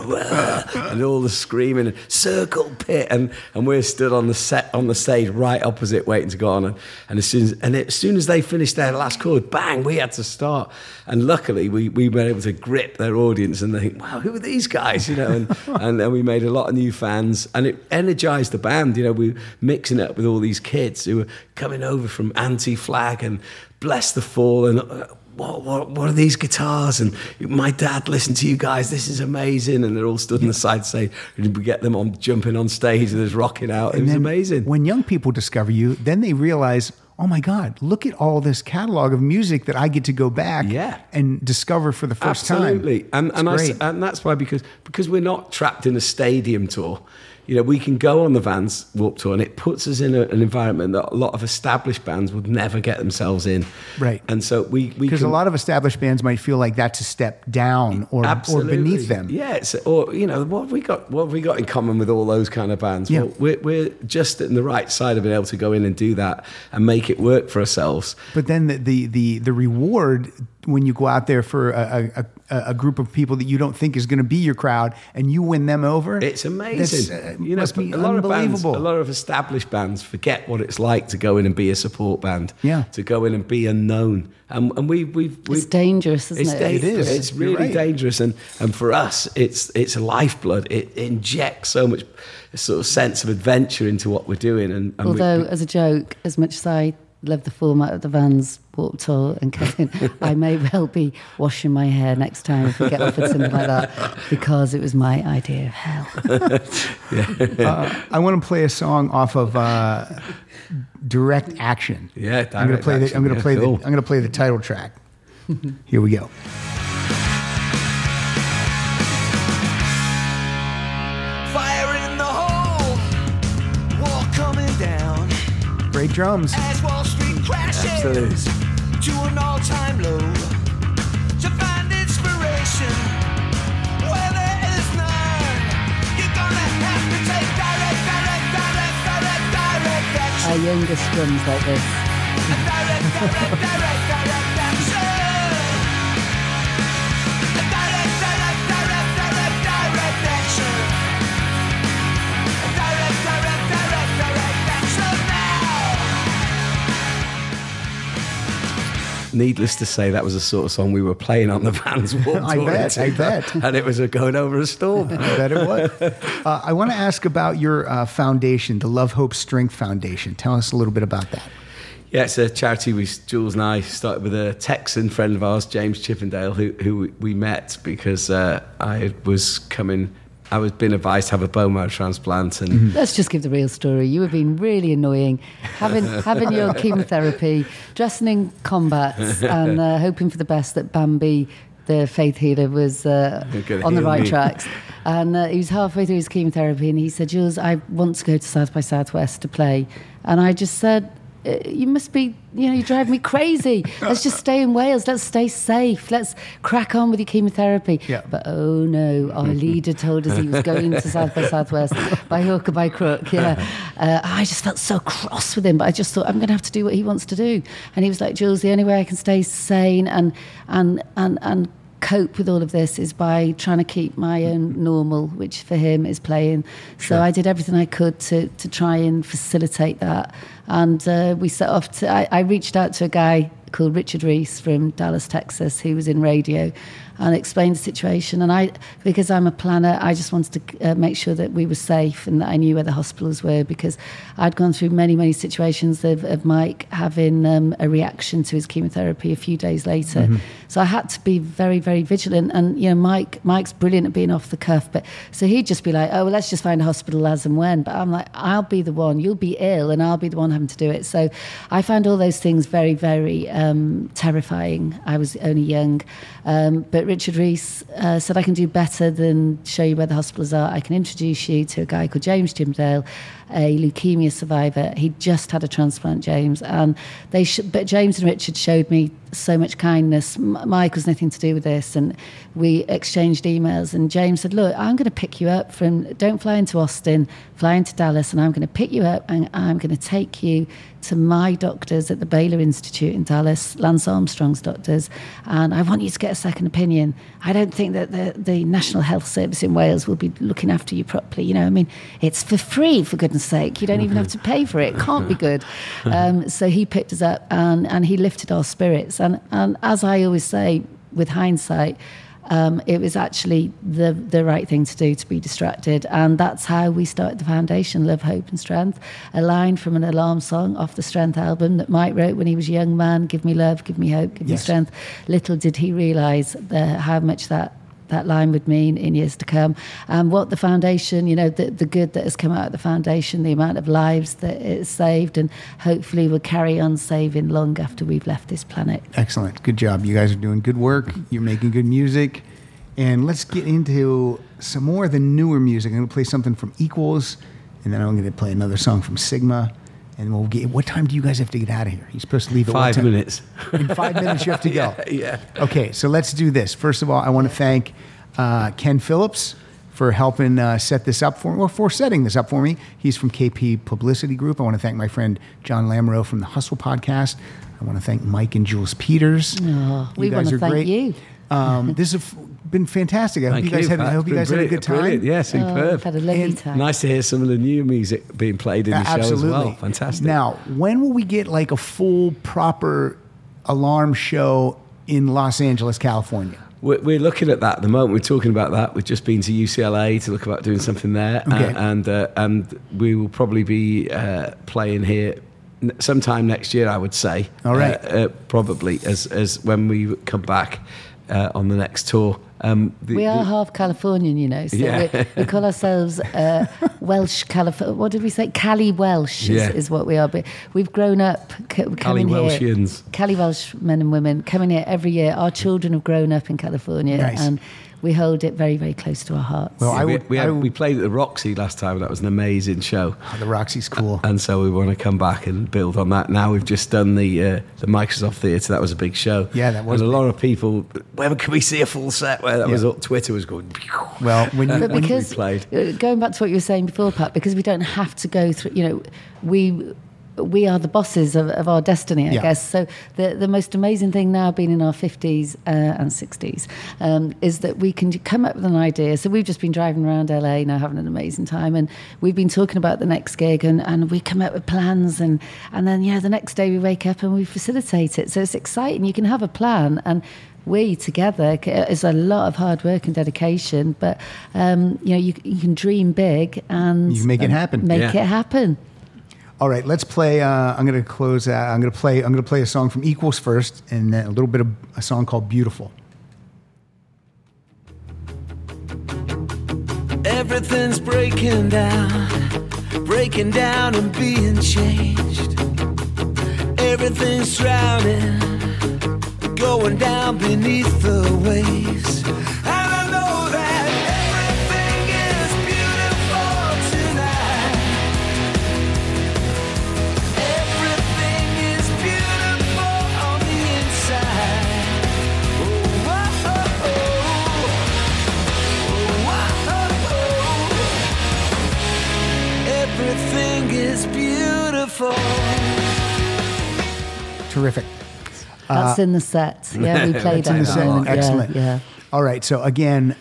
and all the screaming and circle pit and, and we're stood on the set on the stage right opposite waiting to go on and, and as soon as and as soon as they finished their last chord, bang, we had to start. And luckily we, we were able to grip their audience and they think, Wow, who are these guys? You know, and, and we made a lot of new fans and it energized the band. You know, we were mixing it up with all these kids who were coming over from Anti-Flag and Blessthefall and uh, what, what, what are these guitars? And my dad listened to you guys. This is amazing. And they're all stood on the side saying, "Did we get them on jumping on stage and there's rocking out?" It And was amazing. When young people discover you, then they realize, oh my God, look at all this catalog of music that I get to go back Yeah. and discover for the first time. Absolutely, and and, I, and that's why because because we're not trapped in a stadium tour. You know, we can go on the Vans Warp Tour, and it puts us in a, an environment that a lot of established bands would never get themselves in. Right. and so we we Because a lot of established bands might feel like that's a step down or, or beneath them. Yeah, or you know, what have we got? What have we got in common with all those kind of bands? Yeah. Well, we're we're just in the right side of being able to go in and do that and make it work for ourselves. But then the, the the the reward when you go out there for a, a, a, a group of people that you don't think is going to be your crowd and you win them over. It's amazing. That's, uh, you know, must be a lot of bands, unbelievable. a lot of established bands forget what it's like to go in and be a support band. Yeah. To go in and be unknown, and and we we've, It's we've dangerous, isn't it's it? da- It is. It's really right. dangerous, and and for us, it's it's a lifeblood. It injects so much sort of sense of adventure into what we're doing, and, and we- Although, as a joke, as much as I love the format of the Vans Warped Tour and Kevin, I may well be washing my hair next time if we get offered something like that because it was my idea of hell. Uh, I want to play a song off of uh, Direct Action. Yeah, I'm going to Direct play. The, I'm going to yeah, play. cool. The, I'm going to play the title track. Here we go. Fire in the hole, war coming down Great drums. As Wall Street crashes Absolutely. to an all-time low. To find inspiration where there is none, you're gonna have to take direct, direct, direct, direct, direct action. Our youngest drums like this. Direct, direct, direct, direct needless to say, that was the sort of song we were playing on the Vans Warped I bet, I bet. and it was a going over a storm. I bet it was. Uh, I want to ask about your uh, foundation, the Love, Hope, Strength Foundation. Tell us a little bit about that. Yeah, it's a charity. We Jules and I started with a Texan friend of ours, James Chippendale, who who we met because uh, I was coming. I was being advised to have a bone marrow transplant, and Let's just give the real story. You were being really annoying, having having your chemotherapy, dressing in combats, and uh, hoping for the best that Bambi, the faith healer, was uh, on the right me. tracks. And uh, he was halfway through his chemotherapy, and he said, "Jules, I want to go to South by Southwest to play." And I just said. "Uh, You must be, you know, you drive me crazy. Let's just stay in Wales. Let's stay safe. Let's crack on with your chemotherapy. Yeah. But oh no, our leader told us he was going to South by Southwest by hook or by crook. Yeah, uh, I just felt so cross with him, but I just thought I'm going to have to do what he wants to do. And he was like, Jules, the only way I can stay sane and and and and cope with all of this is by trying to keep my own normal, which for him is playing. So I did everything I could to to try and facilitate that. And uh, we set off to. I, I reached out to a guy called Richard Reese from Dallas, Texas, who was in radio, and explained the situation. And I, because I'm a planner, I just wanted to uh, make sure that we were safe and that I knew where the hospitals were because I'd gone through many, many situations of, of Mike having um, a reaction to his chemotherapy a few days later. So I had to be very, very vigilant. And you know, Mike, Mike's brilliant at being off the cuff, but so he'd just be like, "Oh, well, let's just find a hospital as and when." But I'm like, "I'll be the one. You'll be ill, and I'll be the one having to do it." So I found all those things very, very um, terrifying. I was only young, um, but Richard Rees uh, said, "I can do better than show you where the hospitals are. I can introduce you to a guy called James Jimdale." A leukemia survivor. He just had a transplant, James, and they. Sh- but James and Richard showed me so much kindness. Mike was nothing to do with this, and we exchanged emails. And James said, "Look, I'm going to pick you up from. Don't fly into Austin, fly into Dallas, and I'm going to pick you up, and I'm going to take you to my doctors at the Baylor Institute in Dallas, Lance Armstrong's doctors, and I want you to get a second opinion. I don't think that the the National Health Service in Wales will be looking after you properly. You know, I mean, it's for free for goodness sake. You don't even have to pay for it. It can't be good." Um, so he picked us up and and he lifted our spirits. And and as I always say, with hindsight. Um, it was actually the the right thing to do to be distracted, and that's how we started the foundation, Love, Hope, and Strength. A line from an alarm song off the Strength album that Mike wrote when he was a young man: "Give me love, give me hope, give me strength." Little did he realise the, how much that that line would mean in years to come, and what the foundation, you know, the, the good that has come out of the foundation, the amount of lives that it's saved, and hopefully will carry on saving long after we've left this planet. Excellent. Good job. You guys are doing good work. You're making good music. And let's get into some more of the newer music. I'm going to play something from Equals, and then I'm going to play another song from Sigma. And we'll get. What time do you guys have to get out of here? You're supposed to leave at five time? minutes. In five minutes, you have to go. yeah. Okay, so let's do this. First of all, I want to thank uh, Ken Phillips for helping uh, set this up for me, or for setting this up for me. He's from KP Publicity Group. I want to thank my friend John Lamoureux from the Hustle Podcast. I want to thank Mike and Jules Peters. Oh, we want to are thank great. you. Um, this has been fantastic. I hope Thank you guys had. I hope you guys had a good time. brilliant. Yeah, Oh, superb. I've had a lovely And time. Nice to hear some of the new music being played in the show Absolutely. as well. Fantastic. Now, when will we get like a full, proper alarm show in Los Angeles, California? We're, we're looking at that at the moment. We're talking about that. We've just been to UCLA to look about doing something there, Okay. uh, and uh, and we will probably be uh, playing here sometime next year. I would say. All right. Uh, uh, probably as as when we come back uh, on the next tour. Um, the- we are the- half Californian, you know, so Yeah. we, we call ourselves uh, Welsh California. What did we say? Cali Welsh is, Yeah. is what we are. But we've grown up c- Cali coming here. Welshians. Cali Welsh men and women coming here every year. Our children have grown up in California, Nice. and we hold it very, very close to our hearts. Well, I we, would. we, I had, would- we played at the Roxy last time. That was an amazing show. oh, the Roxy's cool. and so we want to come back and build on that. Now we've just done the uh, the Microsoft Theatre. That was a big show. Yeah, that was And a lot of people. Where can we see a full set? Where that was up. Twitter was going. Well, when you, but when we played. uh, going back to what you were saying before, Pat, because we don't have to go through. You know, we we are the bosses of, of our destiny, I Yeah. guess. So the the most amazing thing now, being in our fifties uh, and sixties, um, is that we can come up with an idea. So we've just been driving around LA now, having an amazing time, and we've been talking about the next gig, and, and we come up with plans, and and then yeah, the next day we wake up and we facilitate it. So it's exciting. You can have a plan and we together is a lot of hard work and dedication, but um, you know you, you can dream big and You make it happen. Make Yeah. it happen. All right, let's play. Uh, I'm going to close. Uh, I'm going to play. I'm going to play a song from Equals first, and then a little bit of a song called "Beautiful." Everything's breaking down, breaking down and being changed. Everything's drowning, going down beneath the waves. Terrific. That's in the set. Yeah, we played Uh, in that. the set. moment. Yeah, Excellent. Yeah. All right. So again,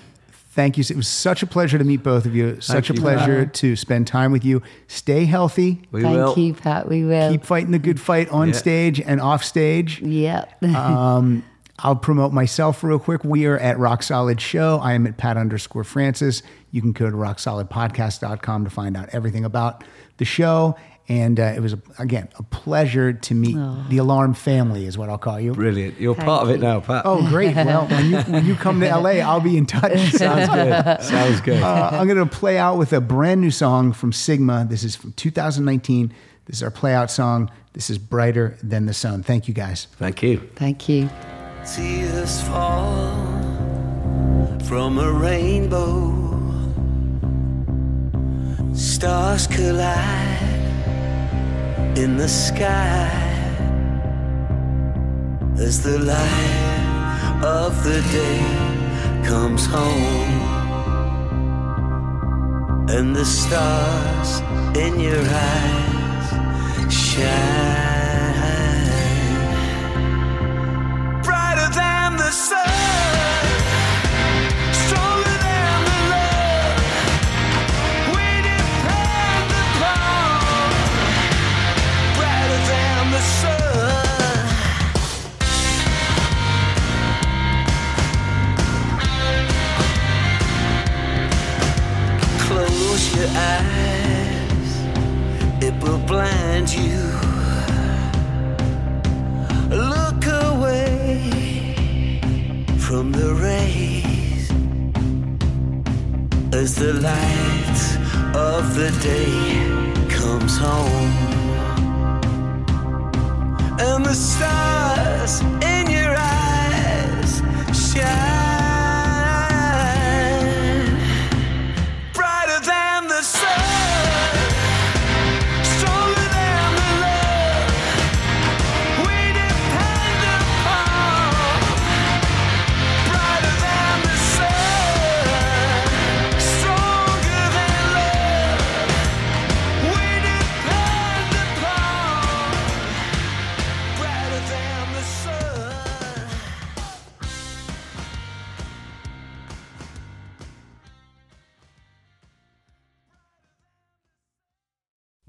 thank you. It was such a pleasure to meet both of you. Such a you. pleasure to spend time with you. Stay healthy. We Thank will. you, Pat. We will. Keep fighting the good fight on Yeah. stage and off stage. yeah. Um, I'll promote myself real quick. We are at Rock Solid Show. I am at Pat underscore Francis. You can go to rocksolidpodcast.com to find out everything about the show. And uh, it was, again, a pleasure to meet the Alarm family, is what I'll call you. Brilliant. You're Thank part of it now, Pat. Oh, great. Well, when you, when you come to LA, I'll be in touch. sounds good. Sounds good. Uh, I'm going to play out with a brand new song from Sigma. This is from 2019. This is our play out song. This is Brighter Than the Sun. Thank you, guys. Thank you. Thank you. Tears fall from a rainbow. Stars collide in the sky as the light of the day comes home. And the stars in your eyes shine. brighter than the sun, your eyes, it will blind you. Look away from the rays as the light of the day comes home. And the stars in your eyes shine